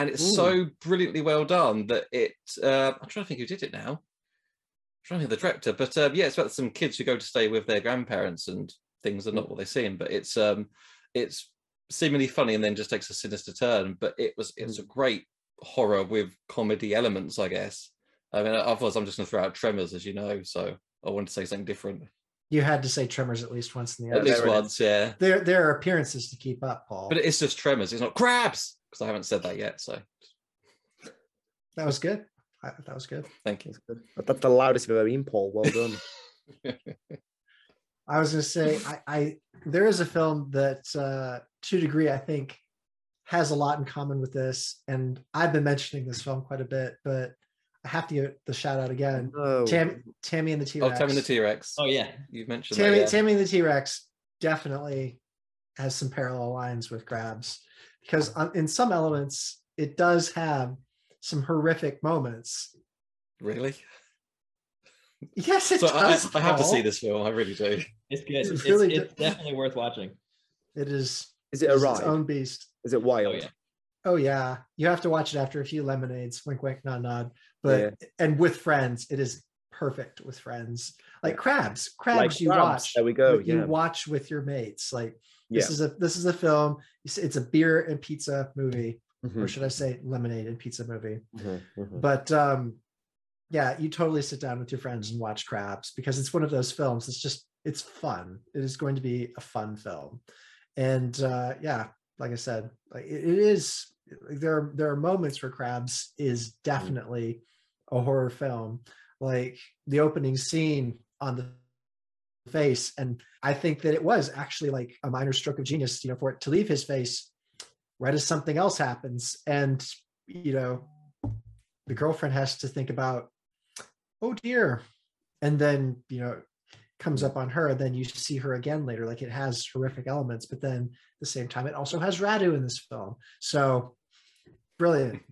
And it's Ooh. so brilliantly well done that it. Uh, I'm trying to think who did it now. I'm trying to think of the director, but uh, yeah, it's about some kids who go to stay with their grandparents, and things are not what they seem. But it's um, it's seemingly funny, and then just takes a sinister turn. But it was it's a great horror with comedy elements, I guess. I mean, otherwise I'm just going to throw out Tremors, as you know. So I wanted to say something different. You had to say Tremors at least once in the At least there it is. once, yeah. There, there are appearances to keep up, Paul. But it's just Tremors. It's not crabs because I haven't said that yet. So that was good. I, that was good. thank you. That's good. That's the loudest you've ever been, Paul. Well done. I was going to say, I, I there is a film that, uh, to a degree, I think has a lot in common with this, and I've been mentioning this film quite a bit, but I have to give the shout out again. no. Tam, Tammy and the T Rex. Oh, Tammy and the T Rex. Oh yeah. You've mentioned Tammy, that. yeah. Tammy and the T Rex definitely has some parallel lines with Crabs because in some elements it does have some horrific moments. Really? Yes, it So I, does. I have to see this film. I really do. It's good. It It's, really it's do- definitely worth watching. It is. Is it it a is its ride? own beast. Is it wild? Oh yeah. Oh yeah, you have to watch it after a few lemonades. Wink, wink, nod, nod. But and with friends, it is perfect with friends. Like crabs, crabs Like you crabs, watch. There we go. with- You Yeah. watch with your mates. Like Yeah. this is a this is a film. It's- a beer and pizza movie, or Mhm, should I say lemonade and pizza movie? mhm, mhm. But um, yeah, you totally sit down with your friends and watch Crabs because it's one of those films. It's just it's fun. It is going to be a fun film, and uh, yeah, like I said, like it, it is. There are there are moments where Crabs is definitely a horror film, like the opening scene on the face. And i think that it was actually like a minor stroke of genius you know for it to leave his face right as something else happens. And you know the girlfriend has to think about oh dear. And then you know comes up on her and then you see her again later. Like it has horrific elements but then at the same time it also has radu in this film. So brilliant.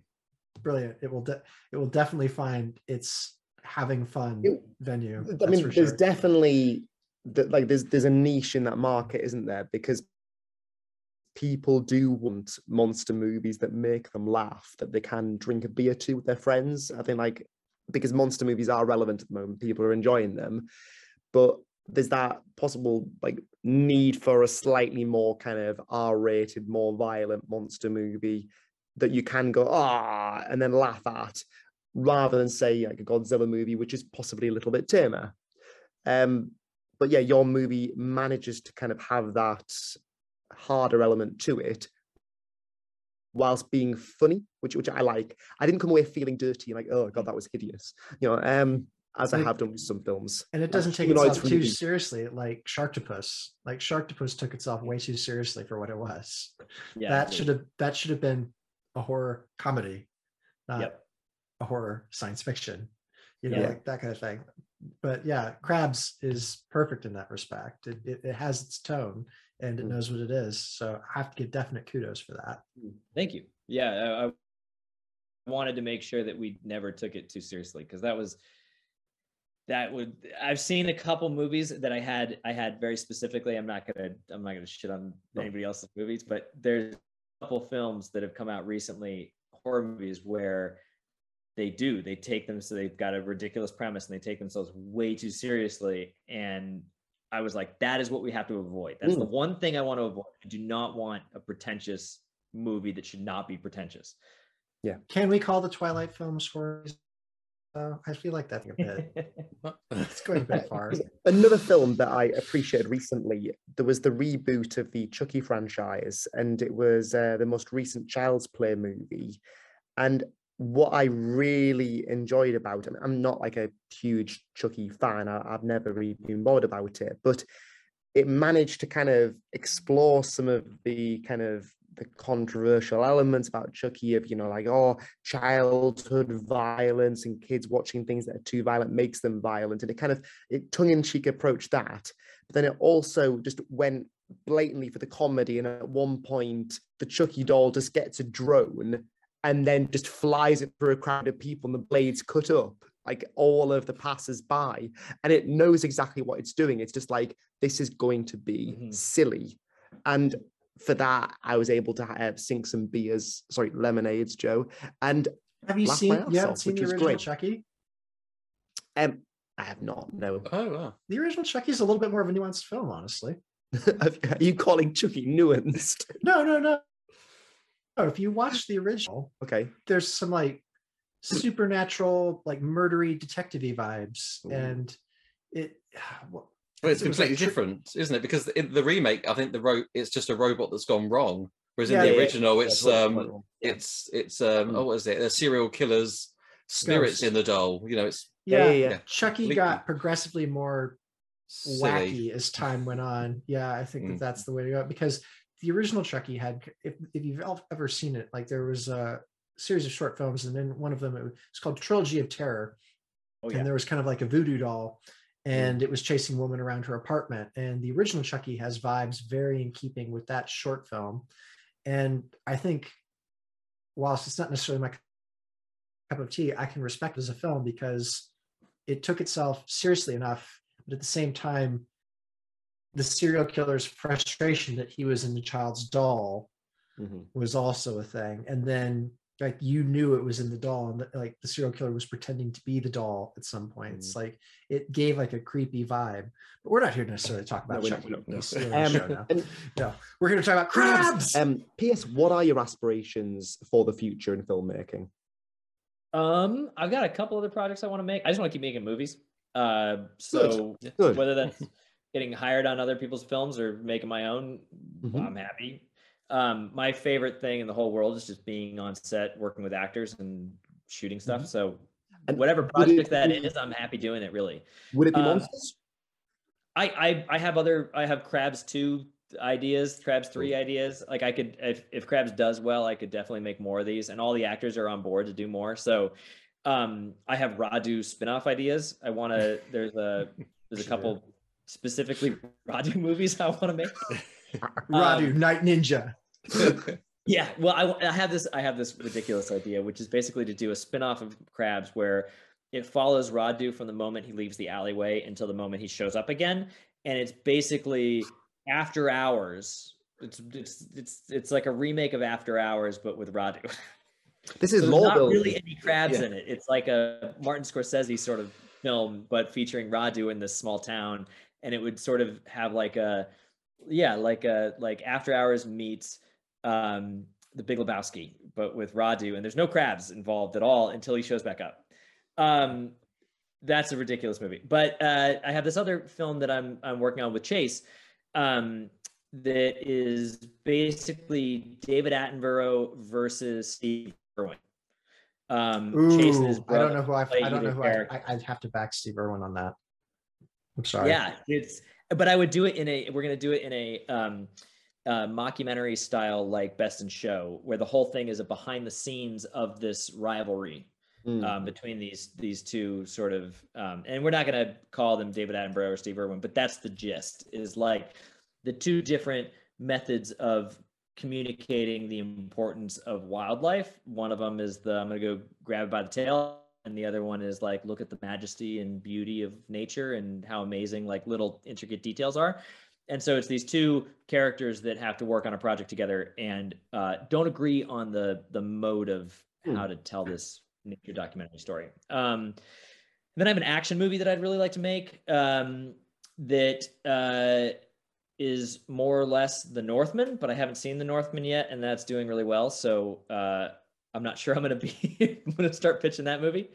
Brilliant. It will de- it will definitely find its having fun venue I mean, there's sure. definitely that like there's there's a niche in that market, isn't there? Because people do want monster movies that make them laugh, that they can drink a beer to with their friends. I think like because monster movies are relevant at the moment, people are enjoying them, but there's that possible like need for a slightly more kind of R-rated, more violent monster movie that you can go ah and then laugh at rather than say like a Godzilla movie, which is possibly a little bit tamer. Um, but yeah, your movie manages to kind of have that harder element to it, whilst being funny, which which I like. I didn't come away feeling dirty like, oh god, that was hideous, you know. Um, as I have done with some films. and it doesn't take humanoids itself from too the deep. seriously like sharktopus like sharktopus took itself way too seriously for what it was Yeah. that should have that should have been a horror comedy not Yep. a horror science fiction you know Yeah. like that kind of thing but yeah crabs is perfect in that respect it, it, it has its tone and it Mm. knows what it is so i have to give definite kudos for that Thank you. Yeah, I, I wanted to make sure that we never took it too seriously because that was that would I've seen a couple movies that I had I had very specifically. I'm not gonna I'm not gonna shit on anybody else's movies, but there's a couple films that have come out recently, horror movies where they do they take them so they've got a ridiculous premise and they take themselves way too seriously and i was like that is what we have to avoid that's the one thing i want to avoid i do not want a pretentious movie that should not be pretentious yeah can we call the twilight films horror Uh, I feel like that's a bit. It's going a bit far. Another film that I appreciated recently, there was the reboot of the Chucky franchise, and it was uh, the most recent Child's Play movie. And what I really enjoyed about it, I'm not like a huge Chucky fan, I, I've never really been bored about it, but it managed to kind of explore some of the kind of the controversial elements about Chucky of, you know, like, oh, childhood violence and kids watching things that are too violent makes them violent. And it kind of it tongue-in-cheek approach that. But then it also just went blatantly for the comedy. And at one point, the Chucky doll just gets a drone and then just flies it through a crowd of people and the blades cut up like all of the passers by and it knows exactly what it's doing it's just like this is going to be Mhm. silly and for that i was able to have, sink some beers sorry lemonades joe and Have you seen? my You ass haven't off, seen which the was original great. Chucky? um i have not no Oh, wow. The original Chucky is a little bit more of a nuanced film, honestly. are you calling chucky nuanced No, no, no. No, if you watch the original, okay there's some like supernatural, like murdery detective vibes, Ooh. and it. Well, Well, it's it was, like, completely different, isn't it? Because in the remake, I think the ro- it's just a robot that's gone wrong, whereas Yeah, in the yeah, original, That's it's um, it's it's um, Mm. oh, what is it? A serial killer's spirits Ghost. in the doll. You know, it's yeah, yeah, yeah. yeah, Chucky completely got progressively more silly. wacky as time went on. Yeah, I think that Mm. that's the way to go because the original Chucky had, if, if you've ever seen it, like there was a series of short films, and then one of them it was it's called Trilogy of Terror, Oh yeah. and there was kind of like a voodoo doll, mm-hmm. and it was chasing a woman around her apartment. And the original Chucky has vibes very in keeping with that short film, and I think, whilst it's not necessarily my cup of tea, I can respect it as a film because it took itself seriously enough, but at the same time, the serial killer's frustration that he was in the child's doll Mhm. was also a thing. And then like you knew it was in the doll and like the serial killer was pretending to be the doll at some point. It's like it gave like a creepy vibe. But we're not here to necessarily talk about we're not, we're not, no. It's really a Um, show now. and No, we're going to talk about crabs. um ps what are your aspirations for the future in filmmaking Um, I've got a couple other projects I want to make. I just want to keep making movies. Uh, so good whether that's getting hired on other people's films or making my own, Mhm. I'm happy. Um, my favorite thing in the whole world is just being on set, working with actors and shooting stuff. So Mm-hmm. And whatever would it project that is, I'm happy doing it. Really. would it be um, monsters I, I I have other I have Crabs two ideas, Crabs three ideas. Like I could if if Crabs does well, I could definitely make more of these, and all the actors are on board to do more. So um I have Radu spin-off ideas. I want to there's a there's a couple specifically Radu movies I want to make. Radu, um, Night Ninja. Yeah, well, I, I have this. I have this ridiculous idea, which is basically to do a spin-off of Crabs, where it follows Radu from the moment he leaves the alleyway until the moment he shows up again, and it's basically After Hours. It's it's it's it's like a remake of After Hours, but with Radu. this is law not building really any crabs Yeah. in it. It's like a Martin Scorsese sort of film, but featuring Radu in this small town, and it would sort of have like a, yeah, like a like After Hours meets um, The Big Lebowski, but with Radu, and there's no crabs involved at all until he shows back up. Um, that's a ridiculous movie. But uh, I have this other film that I'm I'm working on with Chase. Um, that is basically David Attenborough versus Steve Irwin. Um, Chase and his Ooh, I don't know who I. I don't know who I. I. I'd have to back Steve Irwin on that. I'm sorry. Yeah, it's. But I would do it in a. We're gonna do it in a um, uh, mockumentary style, like Best in Show, where the whole thing is a behind the scenes of this rivalry Mm. um, between these these two sort of. Um, and we're not gonna call them David Attenborough or Steve Irwin, but that's the gist. Is like the two different methods of communicating the importance of wildlife. One of them is the I'm gonna go grab it by the tail, and the other one is like look at the majesty and beauty of nature and how amazing like little intricate details are. And so it's these two characters that have to work on a project together and uh, don't agree on the the mode of Hmm. how to tell this nature documentary story. Um, then I have an action movie that I'd really like to make um, that uh, is more or less The Northman, but I haven't seen The Northman yet, and that's doing really well. So uh, I'm not sure I'm going to be I'm going to start pitching that movie.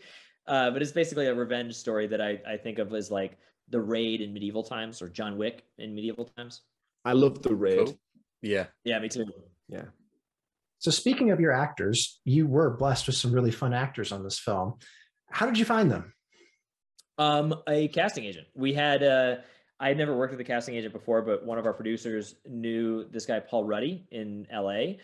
Uh, but it's basically a revenge story that I, I think of as like the raid in medieval times or John Wick in medieval times. I love the raid. Cool. Yeah. Yeah, me too. Yeah. So speaking of your actors, you were blessed with some really fun actors on this film. How did you find them? Um, a casting agent. We had uh I had never worked with a casting agent before, but one of our producers knew this guy Paul Ruddy in LA.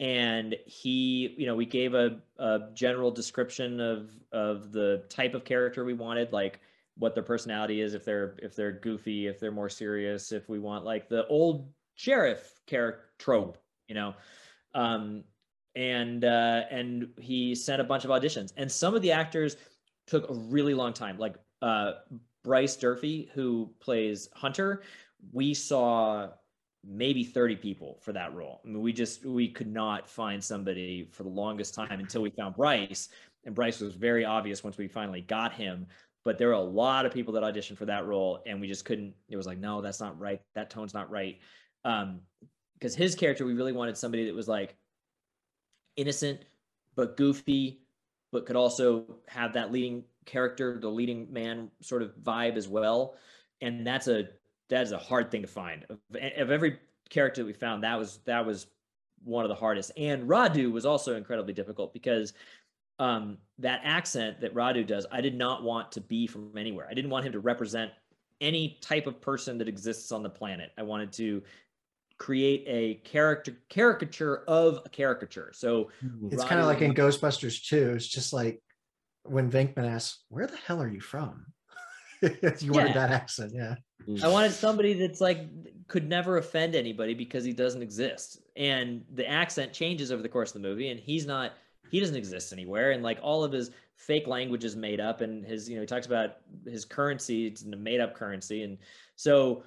And he, you know, we gave a, a general description of of the type of character we wanted, like what their personality is, if they're if they're goofy, if they're more serious, if we want like the old sheriff character trope, you know. Um, and uh, and he sent a bunch of auditions, and some of the actors took a really long time. Like uh, Bryce Durfee, who plays Hunter, we saw maybe 30 people for that role. I mean, we just we could not find somebody for the longest time until we found Bryce, and Bryce was very obvious once we finally got him. But there were a lot of people that auditioned for that role, and we just couldn't. It was like, no, that's not right. That tone's not right. Um, because his character, we really wanted somebody that was like innocent but goofy, but could also have that leading character, the leading man sort of vibe as well. And that's a that is a hard thing to find. Of, of every character that we found, that was that was one of the hardest. And Radu was also incredibly difficult because um, that accent that Radu does, I did not want to be from anywhere. I didn't want him to represent any type of person that exists on the planet. I wanted to create a character caricature of a caricature. So It's kind of like in Ghostbusters 2. It's just like when Venkman asks, Where the hell are you from? you wanted Yeah. that accent, yeah. Mm. I wanted somebody that's like could never offend anybody because he doesn't exist. And the accent changes over the course of the movie, and he's not he doesn't exist anywhere. And like all of his fake language is made up, and his you know he talks about his currency, it's a made up currency, and so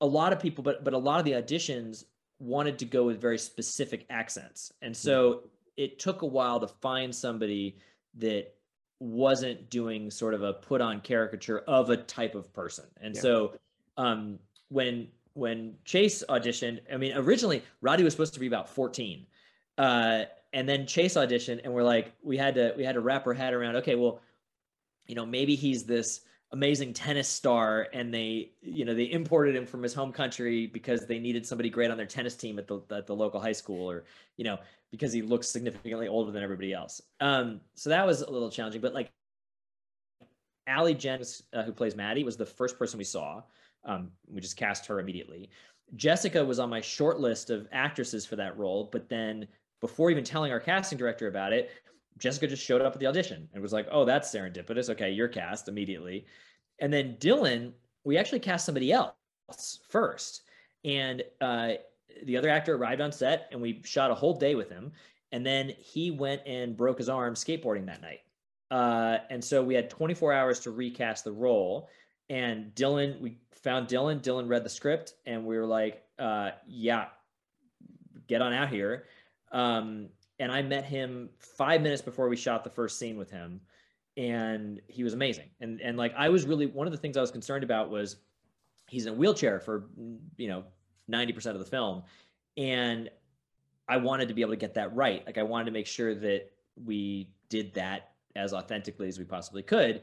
a lot of people, but but a lot of the auditions wanted to go with very specific accents, and so hmm. it took a while to find somebody that wasn't doing sort of a put on caricature of a type of person. And Yeah. so um when when Chase auditioned, I mean originally Radu was supposed to be about 14. Uh and then Chase auditioned and we're like we had to we had to wrap our head around okay, well you know maybe he's this amazing tennis star and they you know they imported him from his home country because they needed somebody great on their tennis team at the at the local high school or you know because he looks significantly older than everybody else. Um, so that was a little challenging. But like Allie Jennings, uh, who plays Maddie, was the first person we saw. Um, we just cast her immediately. Jessica was on my short list of actresses for that role, but then before even telling our casting director about it, Jessica just showed up at the audition and was like, "Oh, that's serendipitous. Okay, you're cast immediately." And then Dylan, we actually cast somebody else first, and uh, the other actor arrived on set and we shot a whole day with him. And then he went and broke his arm skateboarding that night. Uh, and so we had 24 hours to recast the role. And dylan we found dylan dylan read the script and we were like uh, yeah get on out here. Um, and i met him five minutes before we shot the first scene with him and he was amazing. And and like i was really one of the things i was concerned about was he's in a wheelchair for you know 90% of the film. And i wanted to be able to get that right. Like i wanted to make sure that we did that as authentically as we possibly could.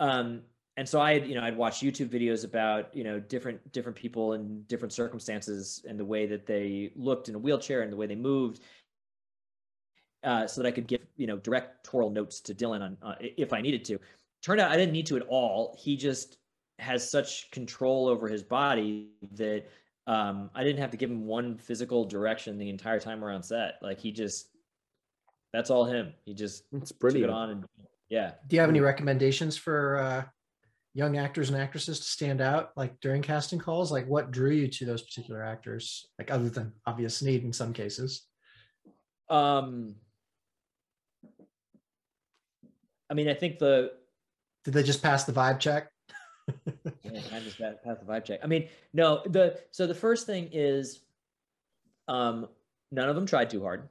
Um, and so i had you know i'd watched youtube videos about you know different different people in different circumstances and the way that they looked in a wheelchair and the way they moved uh, so that i could give you know directorial notes to dylan on uh, if i needed to. Turned out i didn't need to at all. He just has such control over his body that um, I didn't have to give him one physical direction the entire time we're set. Like he just, that's all him. He just It's took it on and yeah. Do you have any recommendations for uh, young actors and actresses to stand out, like during casting calls? Like, what drew you to those particular actors? Like, other than obvious need in some cases. Um, I mean, I think the Did they just pass the vibe check? Yeah, I just passed passed the vibe check. I mean, no, the so the first thing is um none of them tried too hard.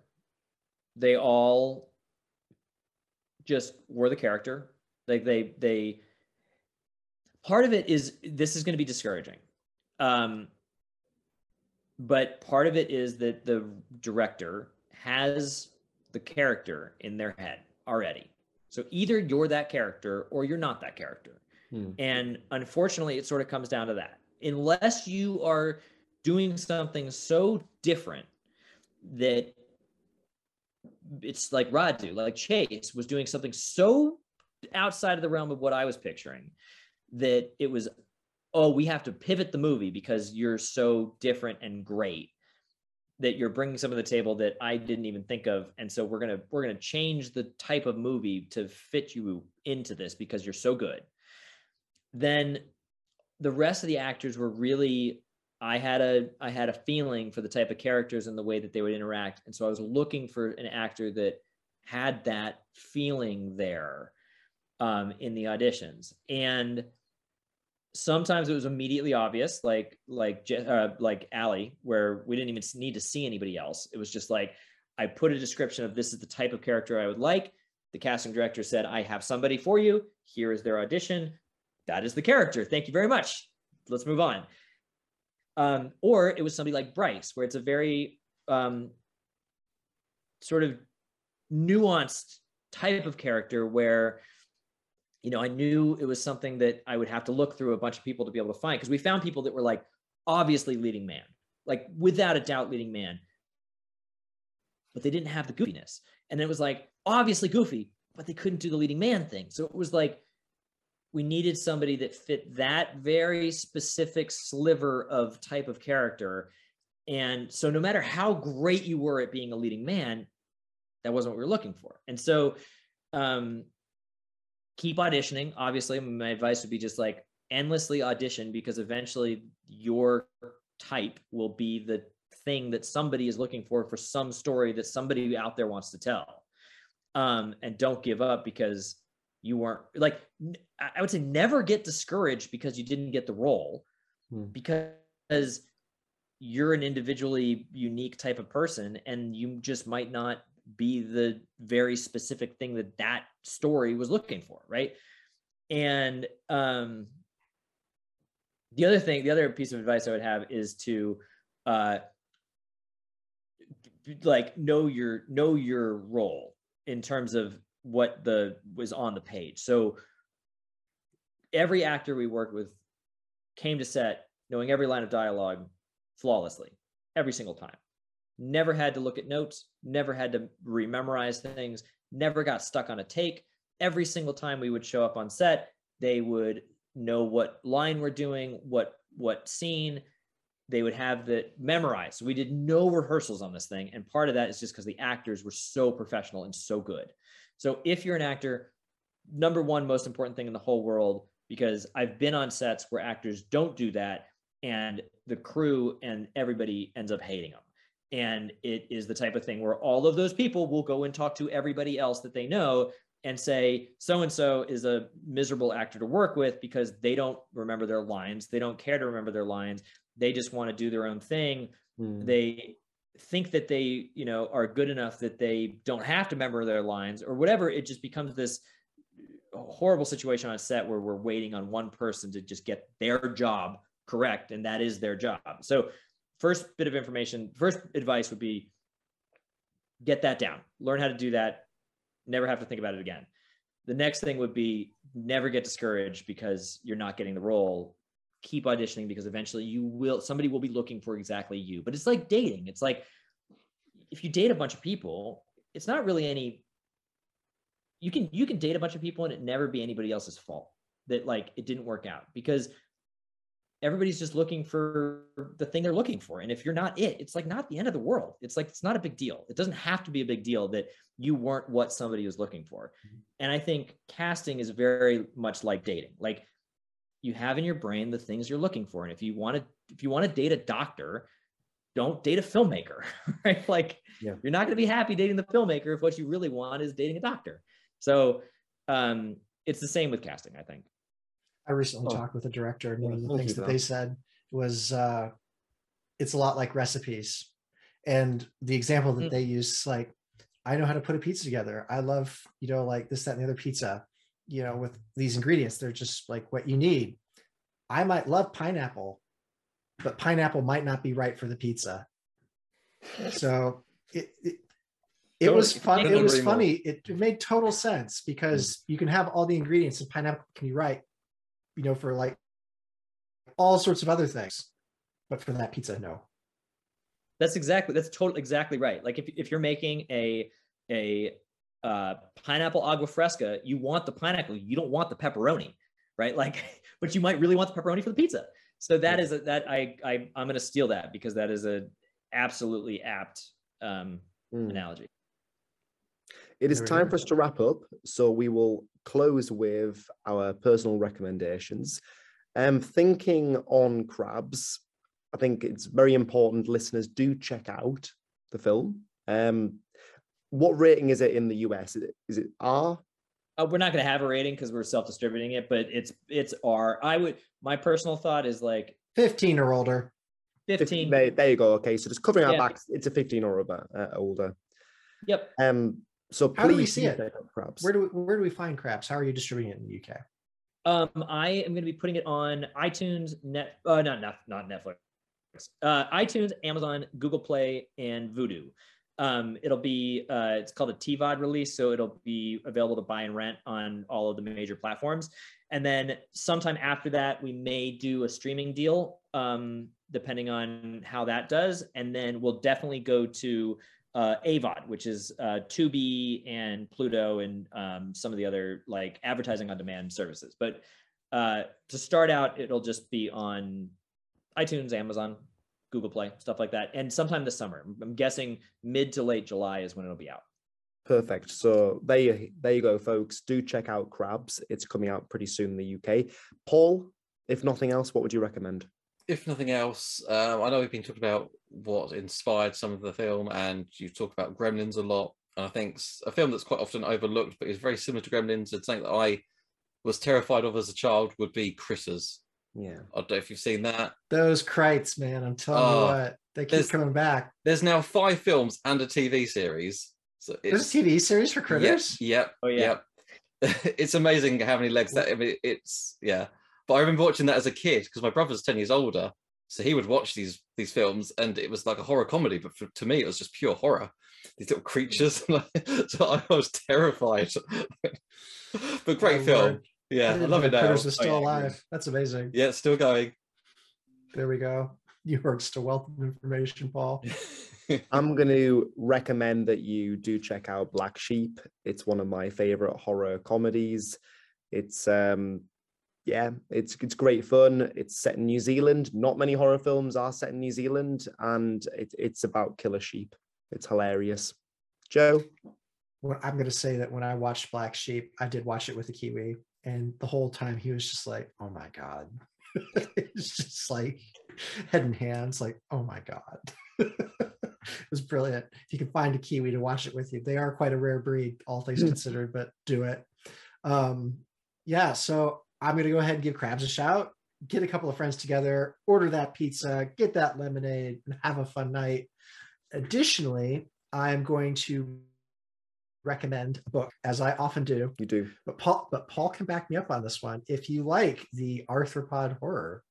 They all just were the character. Like they they part of it is this is going to be discouraging. Um but part of it is that the director has the character in their head already. So either you're that character or you're not that character. Hmm. And unfortunately, it sort of comes down to that. Unless you are doing something so different that it's like Radu, like Chase was doing something so outside of the realm of what I was picturing that it was, oh, we have to pivot the movie because you're so different and great that you're bringing some of the table that I didn't even think of, and so we're gonna we're gonna change the type of movie to fit you into this because you're so good. Then the rest of the actors were really I had a I had a feeling for the type of characters and the way that they would interact, and so I was looking for an actor that had that feeling there um, in the auditions. And sometimes it was immediately obvious, like like uh, like Allie, where we didn't even need to see anybody else. It was just like I put a description of this is the type of character I would like. The casting director said, "I have somebody for you. Here is their audition. That is the character. Thank you very much. Let's move on." Um, or it was somebody like Bryce, where it's a very um, sort of nuanced type of character where you know, I knew it was something that I would have to look through a bunch of people to be able to find because we found people that were like obviously leading man, like without a doubt leading man, but they didn't have the goofiness. And it was like obviously goofy, but they couldn't do the leading man thing. So it was like we needed somebody that fit that very specific sliver of type of character. And so no matter how great you were at being a leading man, that wasn't what we were looking for. And so um, keep auditioning. Obviously, my advice would be just like endlessly audition because eventually your type will be the thing that somebody is looking for for some story that somebody out there wants to tell. Um, and don't give up because you weren't like I would say never get discouraged because you didn't get the role hmm. because you're an individually unique type of person and you just might not be the very specific thing that that story was looking for right and um the other thing the other piece of advice i would have is to uh like know your know your role in terms of what the was on the page so every actor we worked with came to set knowing every line of dialogue flawlessly every single time never had to look at notes, never had to rememorize things, never got stuck on a take. Every single time we would show up on set, they would know what line we're doing, what what scene. They would have that memorized. We did no rehearsals on this thing, and part of that is just because the actors were so professional and so good. So if you're an actor, number one most important thing in the whole world, because I've been on sets where actors don't do that, and the crew and everybody ends up hating them and it is the type of thing where all of those people will go and talk to everybody else that they know and say so and so is a miserable actor to work with because they don't remember their lines. They don't care to remember their lines. They just want to do their own thing. Mm. they think that they you know are good enough that they don't have to remember their lines or whatever it just becomes this horrible situation on set where we're waiting on one person to just get their job correct and that is their job so first bit of information, first advice would be get that down, learn how to do that, never have to think about it again. The next thing would be never get discouraged because you're not getting the role. Keep auditioning because eventually you will, somebody will be looking for exactly you. But it's like dating. It's like if you date a bunch of people, it's not really any you can you can date a bunch of people and it never be anybody else's fault that like it didn't work out because everybody's just looking for the thing they're looking for. And if you're not it, it's like not the end of the world. It's like it's not a big deal. It doesn't have to be a big deal that you weren't what somebody was looking for. Mm-hmm. And I think casting is very much like dating. Like you have in your brain the things you're looking for. And if you want to if you want to date a doctor, don't date a filmmaker, right? Like yeah. you're not going to be happy dating the filmmaker if what you really want is dating a doctor. So um, it's the same with casting, I think. I recently oh. talked with a director, and one of the things that they said was uh, it's a lot like recipes. And the example that mm. they use, like, I know how to put a pizza together. I love, you know, like this, that, and the other pizza, you know, with these ingredients. They're just like what you need. I might love pineapple, but pineapple might not be right for the pizza. So it, it it Totally. was fun. It was funny. It, it made total sense because you can have all the ingredients and pineapple can be right, you know, for like all sorts of other things. But for that pizza, no. That's exactly that's totally exactly right. Like if if you're making a a uh, pineapple agua fresca, you want the pineapple, you don't want the pepperoni, right? Like, but you might really want the pepperoni for the pizza. So that is a, that I I I'm gonna steal that because that is a absolutely apt um, Mm. analogy. It is time for us to wrap up. So we will close with our personal recommendations. Um, thinking on crabs, I think it's very important listeners do check out the film. Um, what rating is it in the US? Is it, is it R? Uh, we're not going to have a rating because we're self-distributing it, but it's it's R. I would my personal thought is like 15 or older. 15. There, there you go. Okay, so just covering our Yeah. backs, it's a 15 or above, uh, older. Yep. Um, so please How do we see it? check crabs. Where do we, where do we find crabs? How are you distributing it in the UK? Um, I am going to be putting it on iTunes, net, uh, not not not Netflix, uh, iTunes, Amazon, Google Play, and Vudu. Um, it'll be uh, it's called a TVOD release, so it'll be available to buy and rent on all of the major platforms. And then sometime after that, we may do a streaming deal, um, depending on how that does. And then we'll definitely go to uh, AVOD, which is uh, Tubi and Pluto and um, some of the other like advertising on demand services. But uh, to start out, it'll just be on iTunes, Amazon, Google Play, stuff like that, and sometime this summer. I'm guessing mid to late July is when it'll be out. Perfect. So there you, there you go, folks. Do check out Crabs. It's coming out pretty soon in the UK. Paul, if nothing else, what would you recommend? if nothing else, um, I know we've been talking about what inspired some of the film, and you've talked about Gremlins a lot. And I think a film that's quite often overlooked, but is very similar to Gremlins, and something that I was terrified of as a child would be Critters. Yeah. I don't know if you've seen that. Those krites, man. I'm telling Oh, you what, they keep coming back. There's now five films and a TV series. So There's it's a TV series for Yep, critters. Yep. Oh, yeah. Yep. it's amazing how many legs that. I mean, it's yeah. But I remember watching that as a kid because my brother's ten years older, so he would watch these these films, and it was like a horror comedy. But for, to me, it was just pure horror. These little creatures, so I was terrified. but great oh, My film. lord. Yeah, I didn't love know it now. Critters was Oh, still yeah, I agree. alive. That's amazing. Yeah, it's still going. There we go. You are just a wealth of information, Paul. I'm going to recommend that you do check out Black Sheep. It's one of my favorite horror comedies. It's um yeah, it's it's great fun. It's set in New Zealand. Not many horror films are set in New Zealand and it, it's about killer sheep. It's hilarious. Joe, Well, I'm going to say that when I watched Black Sheep, I did watch it with a Kiwi, and the whole time he was just like, "Oh my god," it's just like head and hands, like, "Oh my god." it was brilliant. If you can find a Kiwi to watch it with you, they are quite a rare breed, all things Mm. considered. But do it. Um, yeah. So I'm going to go ahead and give Crabs a shout. Get a couple of friends together, order that pizza, get that lemonade, and have a fun night. Additionally, I'm going to recommend a book, as I often do. you do. But Paul, but Paul can back me up on this one. If you like the arthropod horror,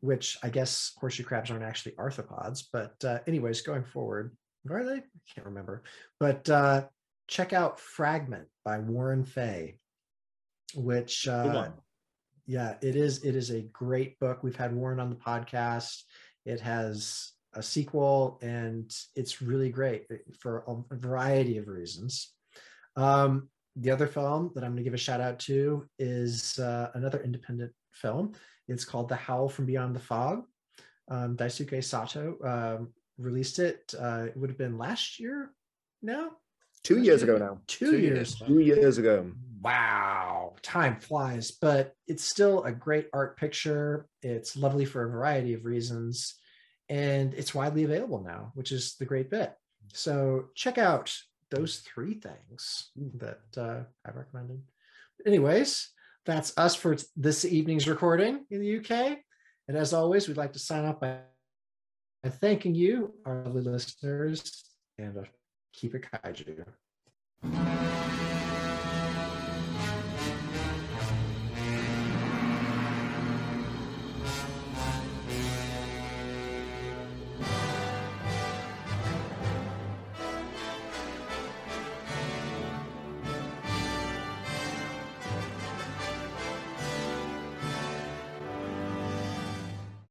which I guess horseshoe crabs aren't actually arthropods, but uh, anyways, going forward, are they? I can't remember. But uh, check out Fragment by Warren Fahy, which uh, yeah, it is. It is a great book. We've had Warren on the podcast. It has a sequel, and it's really great eh, for a variety of reasons. Um, the other film that I'm going to give a shout out to is uh, another independent film. It's called The Howl from Beyond the Fog. Um, Daisuke Sato um, released it. Uh, it would have been last year now, Two Last years year? ago now. two, Two years. years. Two years ago. Wow, time flies, but it's still a great art picture. It's lovely for a variety of reasons, and it's widely available now, which is the great bit. So check out those three things that uh, I recommended. Anyways, that's us for this evening's recording in the UK. And as always, we'd like to sign off by thanking you, our lovely listeners, and uh, keep it kaiju.